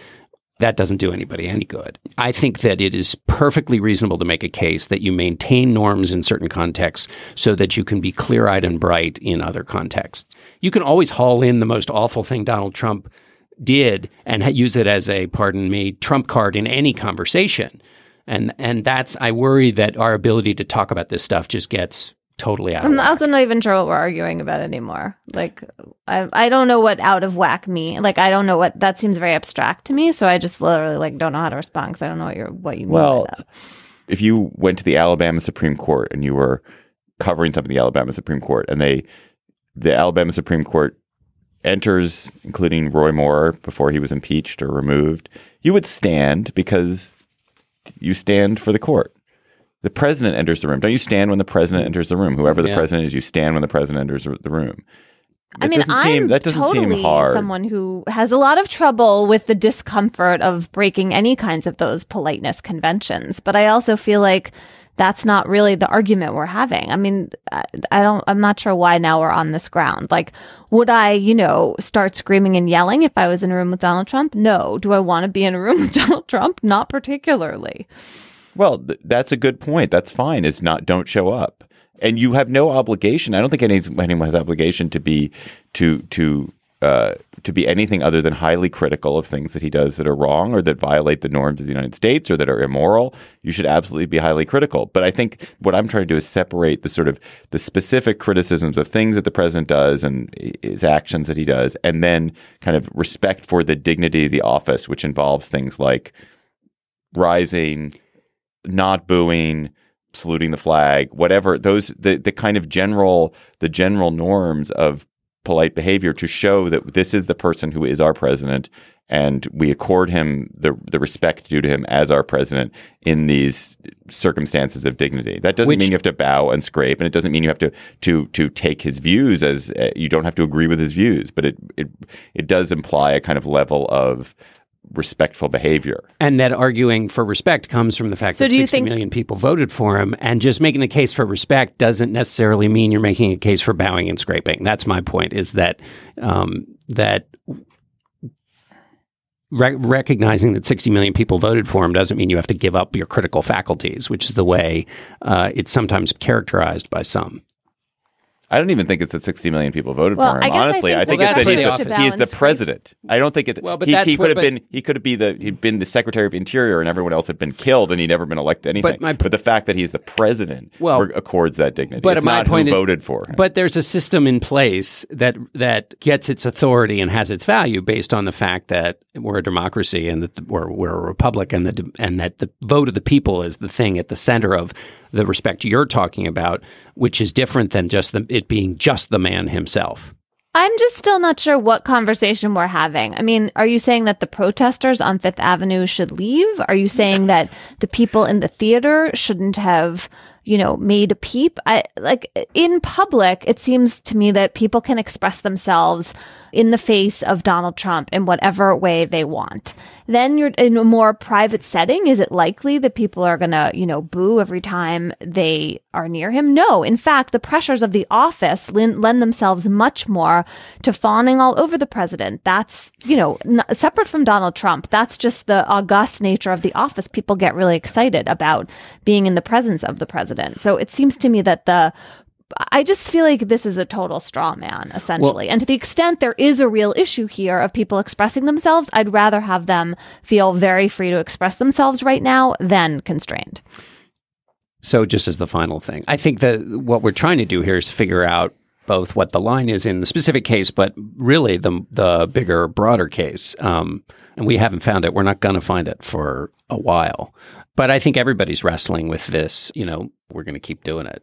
that doesn't do anybody any good. I think that it is perfectly reasonable to make a case that you maintain norms in certain contexts so that you can be clear eyed and bright in other contexts. You can always haul in the most awful thing Donald Trump did and use it as a, pardon me, trump card in any conversation. And, and that's, I worry that our ability to talk about this stuff just gets totally out of I'm also not even sure what we're arguing about anymore. Like, I I don't know what out of whack mean. Like, I don't know what that seems very abstract to me. So I just literally like don't know how to respond because I don't know what you're what you mean Well, by that. if you went to the Alabama Supreme Court and you were covering something in the Alabama Supreme Court and they the Alabama Supreme Court enters including Roy Moore before he was impeached or removed, you would stand because you stand for the court. The president enters the room. Don't you stand when the president enters the room? Whoever the Yeah. president is, you stand when the president enters the room. I That mean, doesn't I'm seem- that doesn't seem totally hard. someone who has a lot of trouble with the discomfort of breaking any kinds of those politeness conventions. But I also feel like that's not really the argument we're having. I mean, I, I don't, I'm not sure why now we're on this ground. Like, would I, you know, start screaming and yelling if I was in a room with Donald Trump? No. Do I want to be in a room with Donald Trump? Not particularly. Well, th- that's a good point. That's fine. It's not don't show up, and you have no obligation. I don't think any, anyone has obligation to be to to uh, to be anything other than highly critical of things that he does that are wrong or that violate the norms of the United States or that are immoral. You should absolutely be highly critical. But I think what I'm trying to do is separate the sort of the specific criticisms of things that the president does and his actions that he does, and then kind of respect for the dignity of the office, which involves things like rising not booing, saluting the flag, whatever those the the kind of general the general norms of polite behavior to show that this is the person who is our president and we accord him the the respect due to him as our president in these circumstances of dignity. That doesn't Which- mean you have to bow and scrape, and it doesn't mean you have to to to take his views as uh, you don't have to agree with his views, but it it it does imply a kind of level of respectful behavior. And that arguing for respect comes from the fact So that do you 60 think- million people voted for him. And just making the case for respect doesn't necessarily mean you're making a case for bowing and scraping. That's my point is that, um, that re- recognizing that 60 million people voted for him doesn't mean you have to give up your critical faculties, which is the way uh, it's sometimes characterized by some. I don't even think it's that 60 million people voted Well, for him. I guess I Honestly, think I think Well, it's that he's the, the the president. I don't think it. Well, but he, he could have been. He could have be the. He'd been the Secretary of Interior, and everyone else had been killed, and he'd never been elected anything. But my- the fact that he's the president Well, accords that dignity. But it's my not point who is, voted for him. But there's a system in place that that gets its authority and has its value based on the fact that we're a democracy and that the, we're, we're a republic and the and that the vote of the people is the thing at the center of the respect you're talking about, which is different than just the, it being just the man himself. I'm just still not sure what conversation we're having. I mean, are you saying that the protesters on Fifth Avenue should leave? Are you saying that the people in the theater shouldn't have, you know, made a peep? I like in public, it seems to me that people can express themselves in the face of Donald Trump in whatever way they want. Then you're in a more private setting. Is it likely that people are going to, you know, boo every time they are near him? No. In fact, the pressures of the office lend, lend themselves much more to fawning all over the president. That's, you know, n- separate from Donald Trump. That's just the august nature of the office. People get really excited about being in the presence of the president. So it seems to me that the I just feel like this is a total straw man, essentially. and to the extent there is a real issue here of people expressing themselves, I'd rather have them feel very free to express themselves right now than constrained. So, just as the final thing, I think that what we're trying to do here is figure out both what the line is in the specific case, but really the the bigger, broader case. Um, and we haven't found it. We're not going to find it for a while. But I think everybody's wrestling with this. You know, we're going to keep doing it.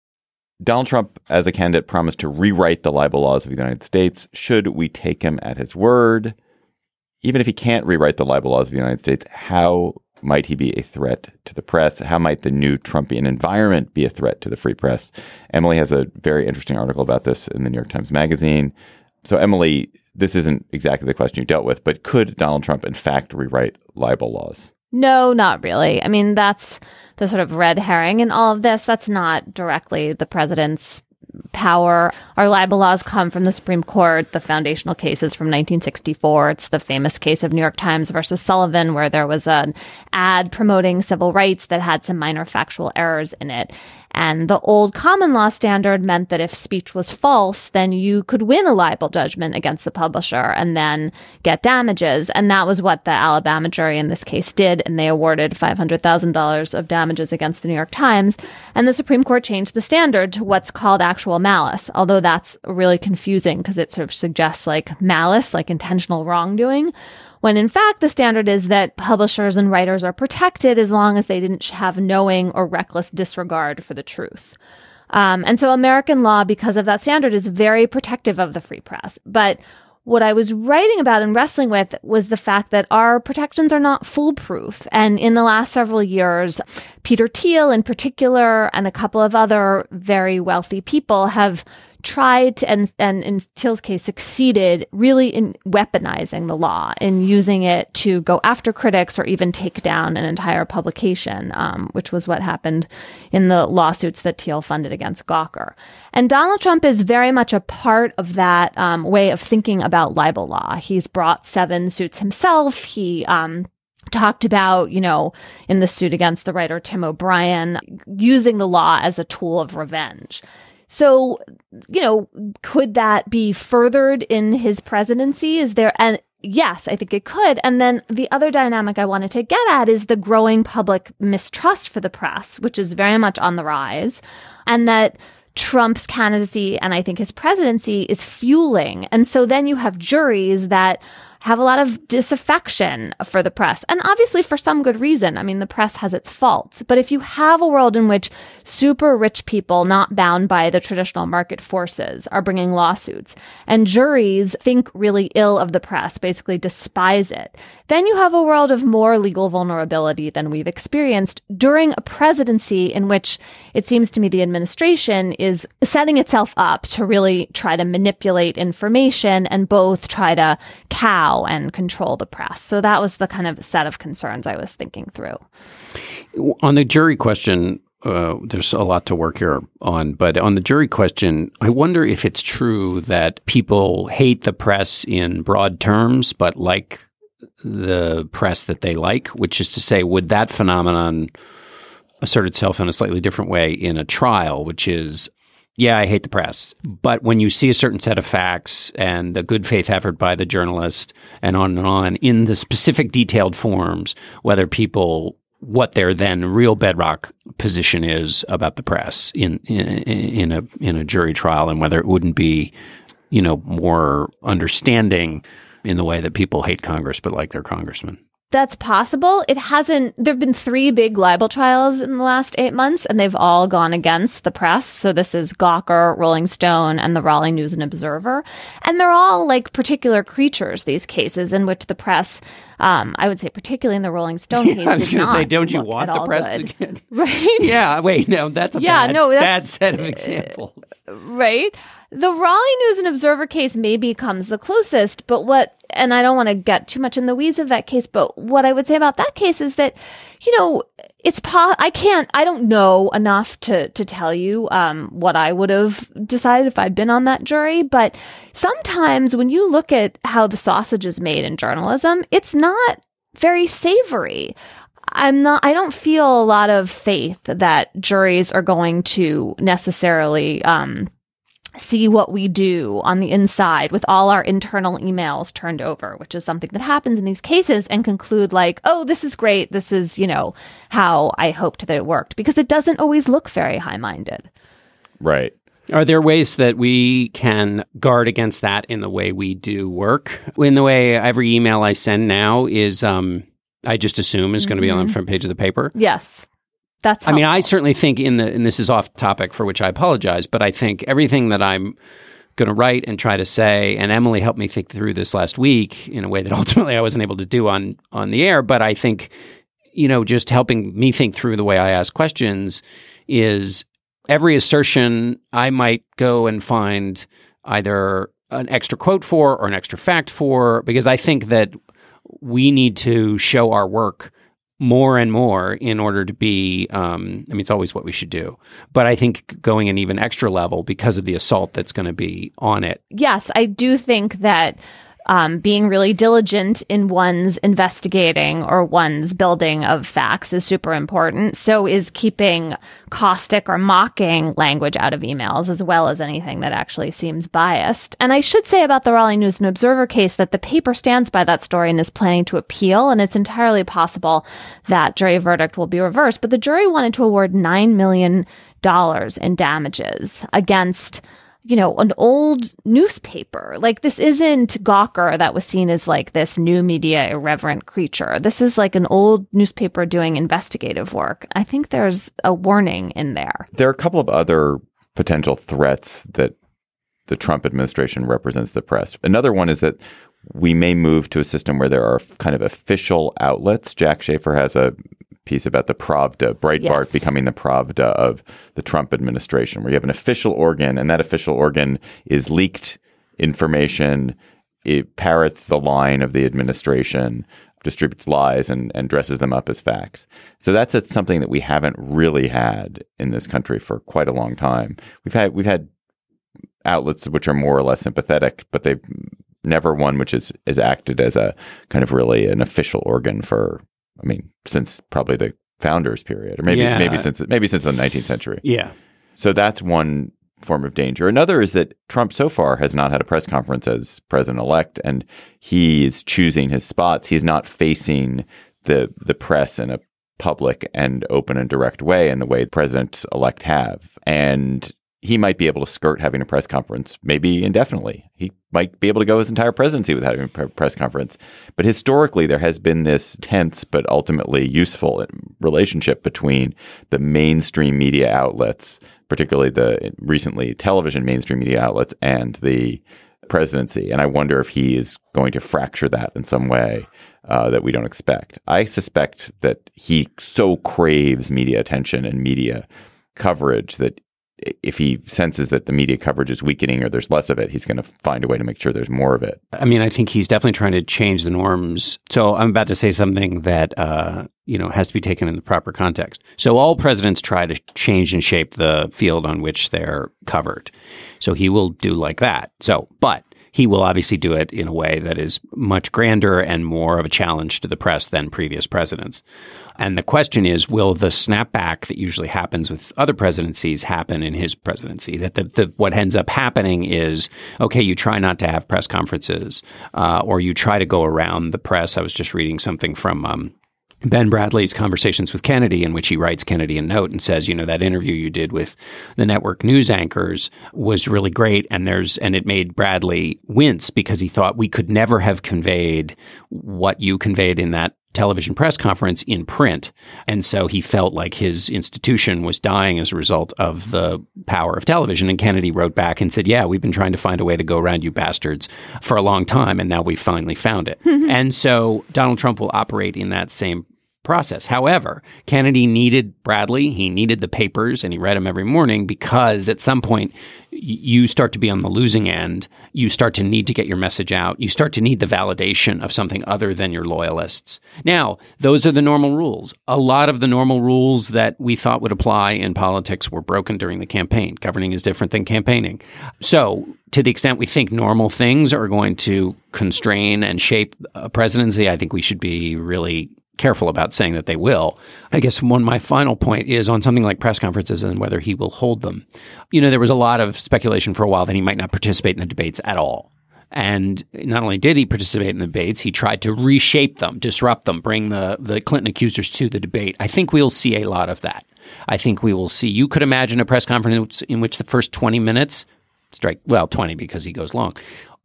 Donald Trump, as a candidate, promised to rewrite the libel laws of the United States. Should we take him at his word? Even if he can't rewrite the libel laws of the United States, how might he be a threat to the press? How might the new Trumpian environment be a threat to the free press? Emily has a very interesting article about this in the New York Times Magazine. So, Emily, this isn't exactly the question you dealt with, but could Donald Trump, in fact, rewrite libel laws? No, not really. I mean, that's the sort of red herring in all of this. That's not directly the president's power. Our libel laws come from the Supreme Court, the foundational cases from 1964. It's the famous case of New York Times versus Sullivan, where there was an ad promoting civil rights that had some minor factual errors in it. And the old common law standard meant that if speech was false, then you could win a libel judgment against the publisher and then get damages. And that was what the Alabama jury in this case did. And they awarded $500,000 of damages against the New York Times. And the Supreme Court changed the standard to what's called actual malice, although that's really confusing because it sort of suggests like malice, like intentional wrongdoing when in fact the standard is that publishers and writers are protected as long as they didn't have knowing or reckless disregard for the truth. Um, and so American law, because of that standard, is very protective of the free press. But what I was writing about and wrestling with was the fact that our protections are not foolproof. And in the last several years, Peter Thiel in particular and a couple of other very wealthy people have tried to, and, and in Thiel's case, succeeded really in weaponizing the law, in using it to go after critics or even take down an entire publication, um, which was what happened in the lawsuits that Thiel funded against Gawker. And Donald Trump is very much a part of that um, way of thinking about libel law. He's brought seven suits himself. He um, talked about, you know, in the suit against the writer Tim O'Brien, using the law as a tool of revenge. So, you know, could that be furthered in his presidency? Is there, and yes, I think it could. And then the other dynamic I wanted to get at is the growing public mistrust for the press, which is very much on the rise. And that Trump's candidacy and I think his presidency is fueling. And so then you have juries that have a lot of disaffection for the press. And obviously for some good reason. I mean, the press has its faults. But if you have a world in which super rich people not bound by the traditional market forces are bringing lawsuits and juries think really ill of the press, basically despise it, then you have a world of more legal vulnerability than we've experienced during a presidency in which it seems to me the administration is setting itself up to really try to manipulate information and both try to cow and control the press. So that was the kind of set of concerns I was thinking through. On the jury question, uh, there's a lot to work here on, but on the jury question, I wonder if it's true that people hate the press in broad terms, but like the press that they like, which is to say, would that phenomenon assert itself in a slightly different way in a trial, which is yeah, I hate the press. But when you see a certain set of facts and the good faith effort by the journalist and on and on in the specific detailed forms, whether people what their then real bedrock position is about the press in, in in a in a jury trial and whether it wouldn't be, you know, more understanding in the way that people hate Congress but like their congressman. That's possible. It hasn't, there have been three big libel trials in the last eight months, and they've all gone against the press. So this is Gawker, Rolling Stone, and the Raleigh News and Observer. And they're all like particular creatures, these cases in which the press, um, I would say, particularly in the Rolling Stone case. I was going to say, don't you want the press good. to get. Right? Yeah, wait, no, that's a Yeah, bad, no, bad set of examples. right? The Raleigh News and Observer case maybe comes the closest, but what, and I don't want to get too much in the weeds of that case, but what I would say about that case is that, you know, it's po- I can't, I don't know enough to, to tell you, um, what I would have decided if I'd been on that jury, but sometimes when you look at how the sausage is made in journalism, it's not very savory. I'm not, I don't feel a lot of faith that juries are going to necessarily, um, see what we do on the inside with all our internal emails turned over, which is something that happens in these cases and conclude like, oh, this is great. This is, you know, how I hoped that it worked because it doesn't always look very high minded. Right. Are there ways that we can guard against that in the way we do work? In the way every email I send now is, um, I just assume is going to be on the front page of the paper. Yes. That's, I mean, I certainly think in the, and this is off topic for which I apologize, but I think everything that I'm going to write and try to say, and Emily helped me think through this last week in a way that ultimately I wasn't able to do on on the air. But I think, you know, just helping me think through the way I ask questions is every assertion I might go and find either an extra quote for or an extra fact for, because I think that we need to show our work more and more in order to be um, i mean it's always what we should do. But i think going an even extra level because of the assault that's going to be on it. Yes, I do think that um, being really diligent in one's investigating or one's building of facts is super important. So is keeping caustic or mocking language out of emails, as well as anything that actually seems biased. And I should say about the Raleigh News and Observer case that the paper stands by that story and is planning to appeal. And it's entirely possible that jury verdict will be reversed. But the jury wanted to award $9 million in damages against you know, an old newspaper. Like this isn't Gawker that was seen as like this new media irreverent creature. This is like an old newspaper doing investigative work. I think there's a warning in there. There are a couple of other potential threats that the Trump administration represents the press. Another one is that we may move to a system where there are kind of official outlets. Jack Shafer has a piece about the Pravda, Breitbart yes. becoming the Pravda of the Trump administration, where you have an official organ, and that official organ is leaked information. It parrots the line of the administration, distributes lies, and, and dresses them up as facts. So that's something that we haven't really had in this country for quite a long time. We've had we've had outlets which are more or less sympathetic, but they've never one which is is acted as a kind of really an official organ for I mean, since probably the founders period, or maybe yeah. maybe since maybe since the 19th century. Yeah. So that's one form of danger. Another is that Trump so far has not had a press conference as president elect, and he's choosing his spots. He's not facing the the press in a public and open and direct way in the way presidents elect have. And he might be able to skirt having a press conference, maybe indefinitely. He might be able to go his entire presidency without having a press conference. But historically, there has been this tense but ultimately useful relationship between the mainstream media outlets, particularly the recently television mainstream media outlets, and the presidency. And I wonder if he is going to fracture that in some way. Uh, that we don't expect. I suspect that he so craves media attention and media coverage that if he senses that the media coverage is weakening or there's less of it, he's going to find a way to make sure there's more of it. I mean, I think he's definitely trying to change the norms. So I'm about to say something that uh, you know has to be taken in the proper context. So all presidents try to change and shape the field on which they're covered. So he will do like that. So, but he will obviously do it in a way that is much grander and more of a challenge to the press than previous presidents. And the question is, will the snapback that usually happens with other presidencies happen in his presidency? That the, the what ends up happening is, okay, you try not to have press conferences, uh, or you try to go around the press. I was just reading something from um, Ben Bradlee's conversations with Kennedy, in which he writes Kennedy a note and says, you know, that interview you did with the network news anchors was really great, and there's and it made Bradley wince because he thought we could never have conveyed what you conveyed in that television press conference in print. And so he felt like his institution was dying as a result of the power of television. And Kennedy wrote back and said, Yeah, we've been trying to find a way to go around you bastards for a long time. And now we finally found it. and so Donald Trump will operate in that same process. However, Kennedy needed Bradlee, he needed the papers, and he read them every morning because at some point you start to be on the losing end. You start to need to get your message out. You start to need the validation of something other than your loyalists. Now, those are the normal rules. A lot of the normal rules that we thought would apply in politics were broken during the campaign. Governing is different than campaigning. So, to the extent we think normal things are going to constrain and shape a presidency, I think we should be really careful about saying that they will. I guess one my final point is on something like press conferences and whether he will hold them. You know, there was a lot of speculation for a while that he might not participate in the debates at all. And not only did he participate in the debates, he tried to reshape them, disrupt them, bring the, the Clinton accusers to the debate. I think we'll see a lot of that. I think we will see. You could imagine a press conference in which the first 20 minutes, strike, well, 20 because he goes long,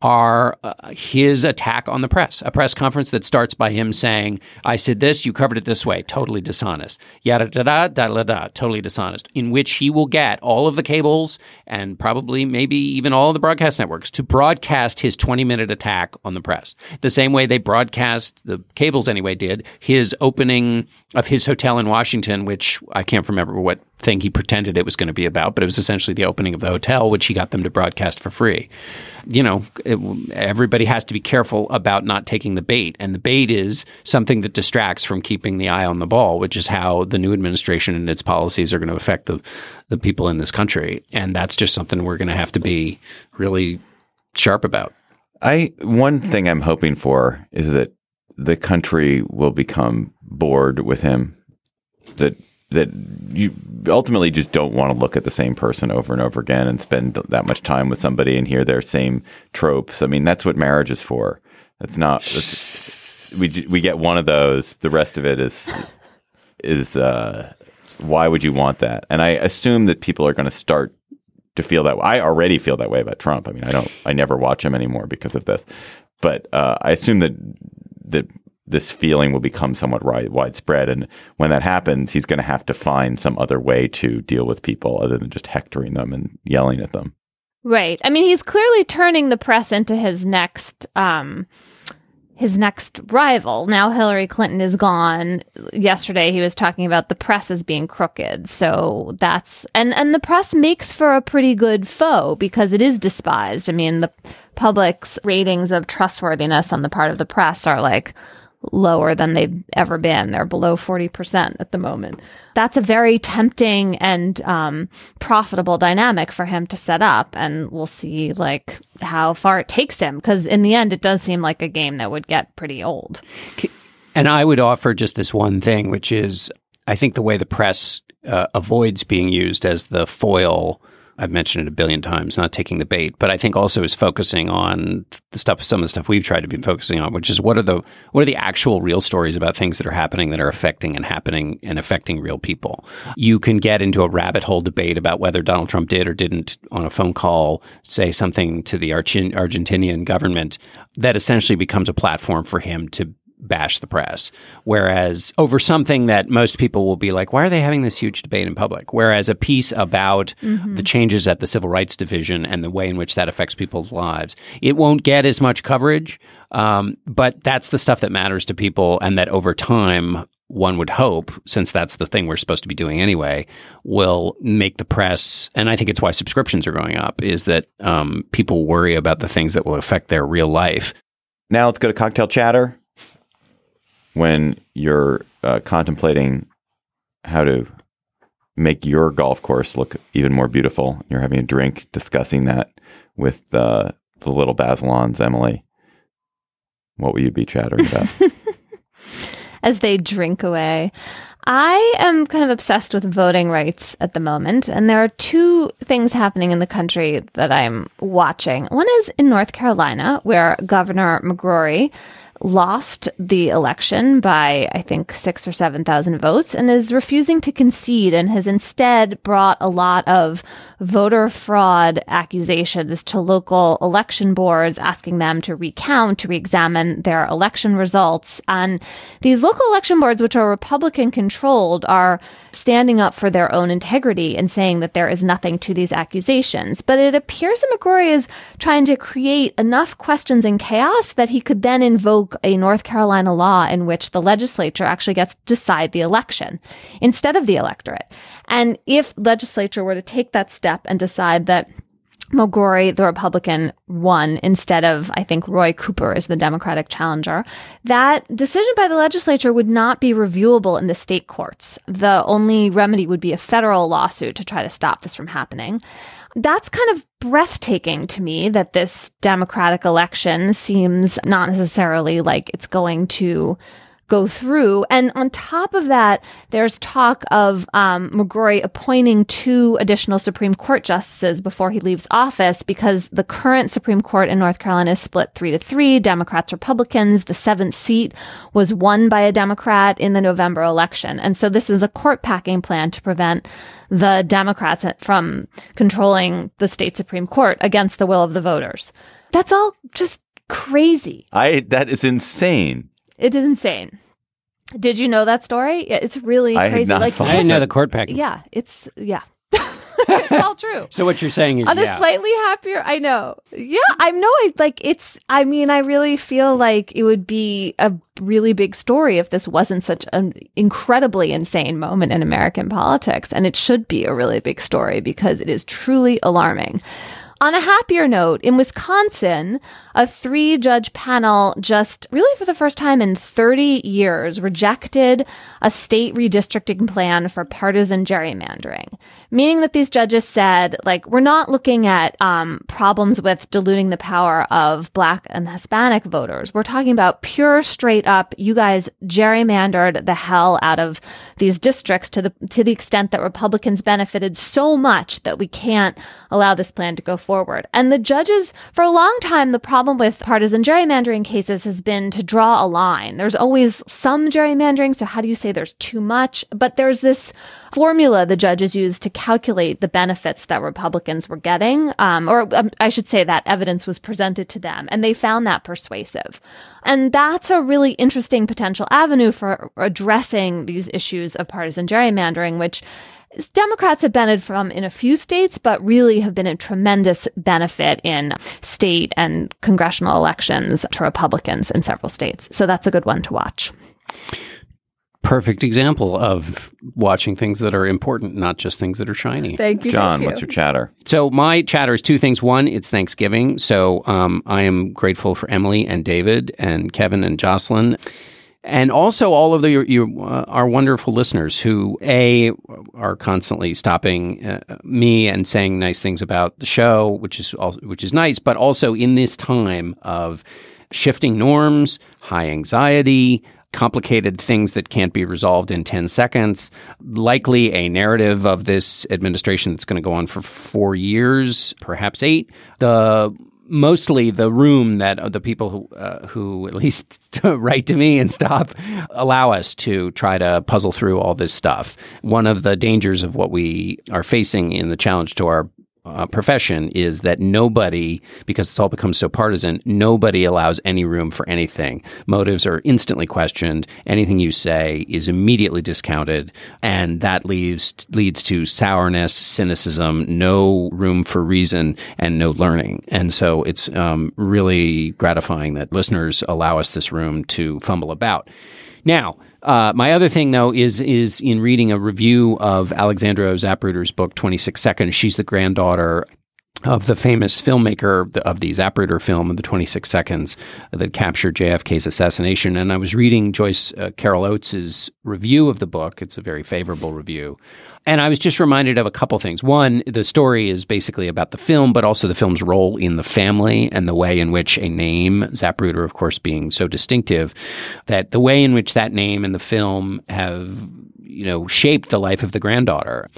are uh, his attack on the press. A press conference that starts by him saying, I said this, you covered it this way, totally dishonest. Yada da da da da da, totally dishonest. In which he will get all of the cables and probably maybe even all of the broadcast networks to broadcast his 20 minute attack on the press. The same way they broadcast, the cables anyway did, his opening of his hotel in Washington, which I can't remember what thing he pretended it was going to be about, but it was essentially the opening of the hotel, which he got them to broadcast for free you know, it, everybody has to be careful about not taking the bait. And the bait is something that distracts from keeping the eye on the ball, which is how the new administration and its policies are going to affect the, the people in this country. And that's just something we're going to have to be really sharp about. I one thing I'm hoping for is that the country will become bored with him. That that you ultimately just don't want to look at the same person over and over again and spend that much time with somebody and hear their same tropes. I mean, that's what marriage is for. That's not. That's, we we get one of those. The rest of it is is. uh Why would you want that? And I assume that people are going to start to feel that way. I already feel that way about Trump. I mean, I don't. I never watch him anymore because of this. But uh, I assume that that this feeling will become somewhat widespread. And when that happens, he's going to have to find some other way to deal with people other than just hectoring them and yelling at them. Right. I mean, he's clearly turning the press into his next um his next rival. Now Hillary Clinton is gone. Yesterday he was talking about the press as being crooked. So that's and and the press makes for a pretty good foe because it is despised. I mean, the public's ratings of trustworthiness on the part of the press are like lower than they've ever been. They're below 40% at the moment. That's a very tempting and um, profitable dynamic for him to set up. And we'll see like how far it takes him. Cause in the end, it does seem like a game that would get pretty old. And I would offer just this one thing, which is I think the way the press uh, avoids being used as the foil I've mentioned it a billion times, not taking the bait, but I think also is focusing on the stuff, some of the stuff we've tried to be focusing on, which is what are the what are the actual real stories about things that are happening that are affecting and happening and affecting real people. You can get into a rabbit hole debate about whether Donald Trump did or didn't on a phone call say something to the Argentinian government that essentially becomes a platform for him to bash the press. Whereas over something that most people will be like, why are they having this huge debate in public? Whereas a piece about mm-hmm. the changes at the Civil Rights Division and the way in which that affects people's lives, it won't get as much coverage. Um, but that's the stuff that matters to people, and that over time, one would hope, since that's the thing we're supposed to be doing anyway, will make the press, and I think it's why subscriptions are going up, is that um, people worry about the things that will affect their real life. Now let's go to cocktail chatter when you're uh, contemplating how to make your golf course look even more beautiful. You're having a drink, discussing that with uh, the little Bazelons, Emily. What will you be chattering about? As they drink away. I am kind of obsessed with voting rights at the moment, and there are two things happening in the country that I'm watching. One is in North Carolina, where Governor McCrory lost the election by, I think, six or 7,000 votes and is refusing to concede and has instead brought a lot of voter fraud accusations to local election boards, asking them to recount, to re-examine their election results. And these local election boards, which are Republican controlled, are standing up for their own integrity and saying that there is nothing to these accusations. But it appears that McCrory is trying to create enough questions and chaos that he could then invoke a North Carolina law in which the legislature actually gets to decide the election instead of the electorate. And if legislature were to take that step and decide that McCrory, the Republican, won instead of, I think, Roy Cooper is the Democratic challenger. That decision by the legislature would not be reviewable in the state courts. The only remedy would be a federal lawsuit to try to stop this from happening. That's kind of breathtaking to me that this Democratic election seems not necessarily like it's going to go through. And on top of that, there's talk of um, appointing two additional Supreme Court justices before he leaves office because the current Supreme Court in North Carolina is split three to three, Democrats, Republicans. The seventh seat was won by a Democrat in the November election. And so this is a court packing plan to prevent the Democrats from controlling the state Supreme Court against the will of the voters. That's all just crazy. I that is insane. It is insane. Did you know that story? Yeah, It's really I crazy. like I didn't know the court packing. Yeah, it's yeah. it's all true. So what you're saying is On yeah. a slightly happier, I know. Yeah, I know. I like it's. I mean, I really feel like it would be a really big story if this wasn't such an incredibly insane moment in American politics, and it should be a really big story because it is truly alarming. On a happier note, in Wisconsin, a three judge panel just really for the first time in 30 years rejected a state redistricting plan for partisan gerrymandering, meaning that these judges said, like, we're not looking at um, problems with diluting the power of black and Hispanic voters. We're talking about pure, straight up, you guys gerrymandered the hell out of these districts to the to the extent that Republicans benefited so much that we can't allow this plan to go forward. And the judges, for a long time, the problem with partisan gerrymandering cases has been to draw a line. There's always some gerrymandering. So how do you say there's too much? But there's this formula the judges used to calculate the benefits that Republicans were getting, um, or um, I should say that evidence was presented to them, and they found that persuasive. And that's a really interesting potential avenue for addressing these issues of partisan gerrymandering, which Democrats have benefited from in a few states, but really have been a tremendous benefit in state and congressional elections to Republicans in several states. So that's a good one to watch. Perfect example of watching things that are important, not just things that are shiny. Thank you. John, thank you. what's your chatter? So my chatter is two things. One, it's Thanksgiving, so um, I am grateful for Emily and David and Kevin and Jocelyn, and also all of the your, uh, our wonderful listeners who a are constantly stopping uh, me and saying nice things about the show, which is al- which is nice, but also in this time of shifting norms, high anxiety, complicated things that can't be resolved in 10 seconds, likely a narrative of this administration that's going to go on for four years, perhaps eight. The mostly the room that the people who uh, who at least write to me and stop allow us to try to puzzle through all this stuff. One of the dangers of what we are facing in the challenge to our uh, profession is that nobody, because it's all become so partisan, nobody allows any room for anything. Motives are instantly questioned. Anything you say is immediately discounted, and that leaves leads to sourness, cynicism, no room for reason, and no learning. And so it's um, really gratifying that listeners allow us this room to fumble about. Now, uh, my other thing, though, is is in reading a review of Alexandra Zapruder's book, 26 Seconds. She's the granddaughter of the famous filmmaker of the Zapruder film, The 26 Seconds, that captured JFK's assassination. And I was reading Joyce uh, Carol Oates's review of the book. It's a very favorable review. And I was just reminded of a couple things. One, the story is basically about the film, but also the film's role in the family and the way in which a name, Zapruder, of course, being so distinctive, that the way in which that name and the film have, you know, shaped the life of the granddaughter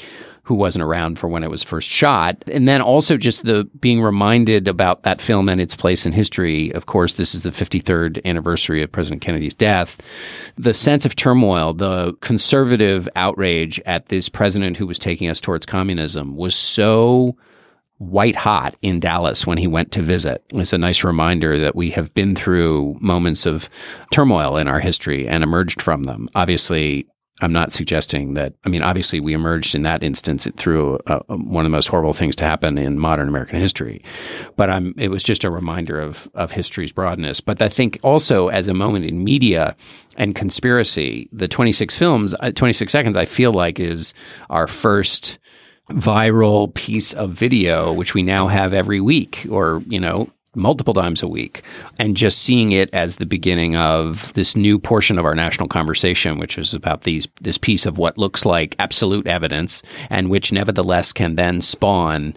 who wasn't around for when it was first shot. And then also just the being reminded about that film and its place in history. Of course, this is the 53rd anniversary of President Kennedy's death. The sense of turmoil, the conservative outrage at this president who was taking us towards communism was so white hot in Dallas when he went to visit. It's a nice reminder that we have been through moments of turmoil in our history and emerged from them. Obviously, I'm not suggesting that. I mean, obviously, we emerged in that instance through uh, one of the most horrible things to happen in modern American history. But I'm, it was just a reminder of of history's broadness. But I think also as a moment in media and conspiracy, the 26 films, uh, 26 seconds, I feel like is our first viral piece of video, which we now have every week, or you know, multiple times a week and just seeing it as the beginning of this new portion of our national conversation which is about these this piece of what looks like absolute evidence and which nevertheless can then spawn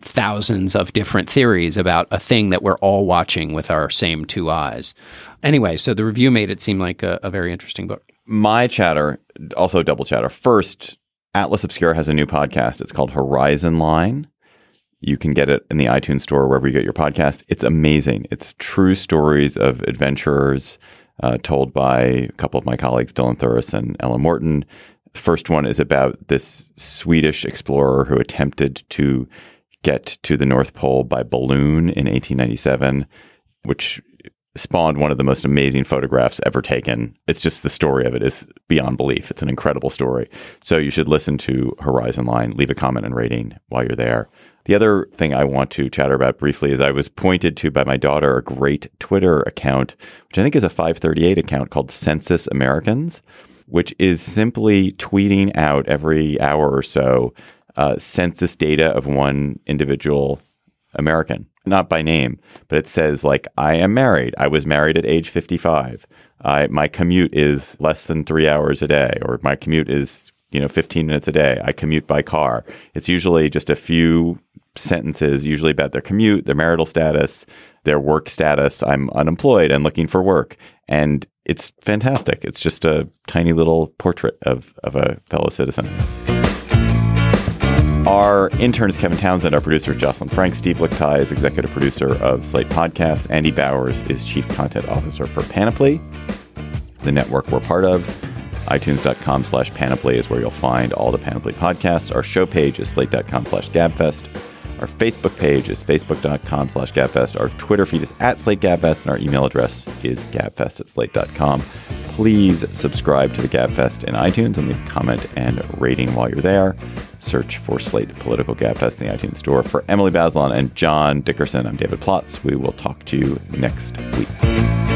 thousands of different theories about a thing that we're all watching with our same two eyes. Anyway, so the review made it seem like a, a very interesting book. My chatter, also double chatter. First, Atlas Obscura has a new podcast. It's called Horizon Line. You can get it in the iTunes store, wherever you get your podcast. It's amazing. It's true stories of adventurers uh, told by a couple of my colleagues, Dylan Thuras and Ella Morton. First one is about this Swedish explorer who attempted to get to the North Pole by balloon in 1897, which spawned one of the most amazing photographs ever taken. It's just the story of it is beyond belief. It's an incredible story. So you should listen to Horizon Line, leave a comment and rating while you're there. The other thing I want to chatter about briefly is I was pointed to by my daughter a great Twitter account, which I think is a 538 account called Census Americans, which is simply tweeting out every hour or so uh, census data of one individual American, not by name, but it says like I am married. I was married at age 55. I my commute is less than 3 hours a day or my commute is, you know, 15 minutes a day. I commute by car. It's usually just a few sentences usually about their commute, their marital status, their work status. I'm unemployed and looking for work. And it's fantastic. It's just a tiny little portrait of, of a fellow citizen. Our intern is Kevin Townsend. Our producer is Jocelyn Frank. Steve Lickteig is executive producer of Slate Podcasts. Andy Bowers is chief content officer for Panoply, the network we're part of. iTunes.com slash Panoply is where you'll find all the Panoply podcasts. Our show page is slate.com slash gabfest. Our Facebook page is facebook.com slash gabfest. Our Twitter feed is at Slate Gabfest, and our email address is gabfest at slate.com. Please subscribe to the Gabfest in iTunes and leave a comment and rating while you're there. Search for Slate Political Gabfest in the iTunes Store. For Emily Bazelon and John Dickerson, I'm David Plotz. We will talk to you next week.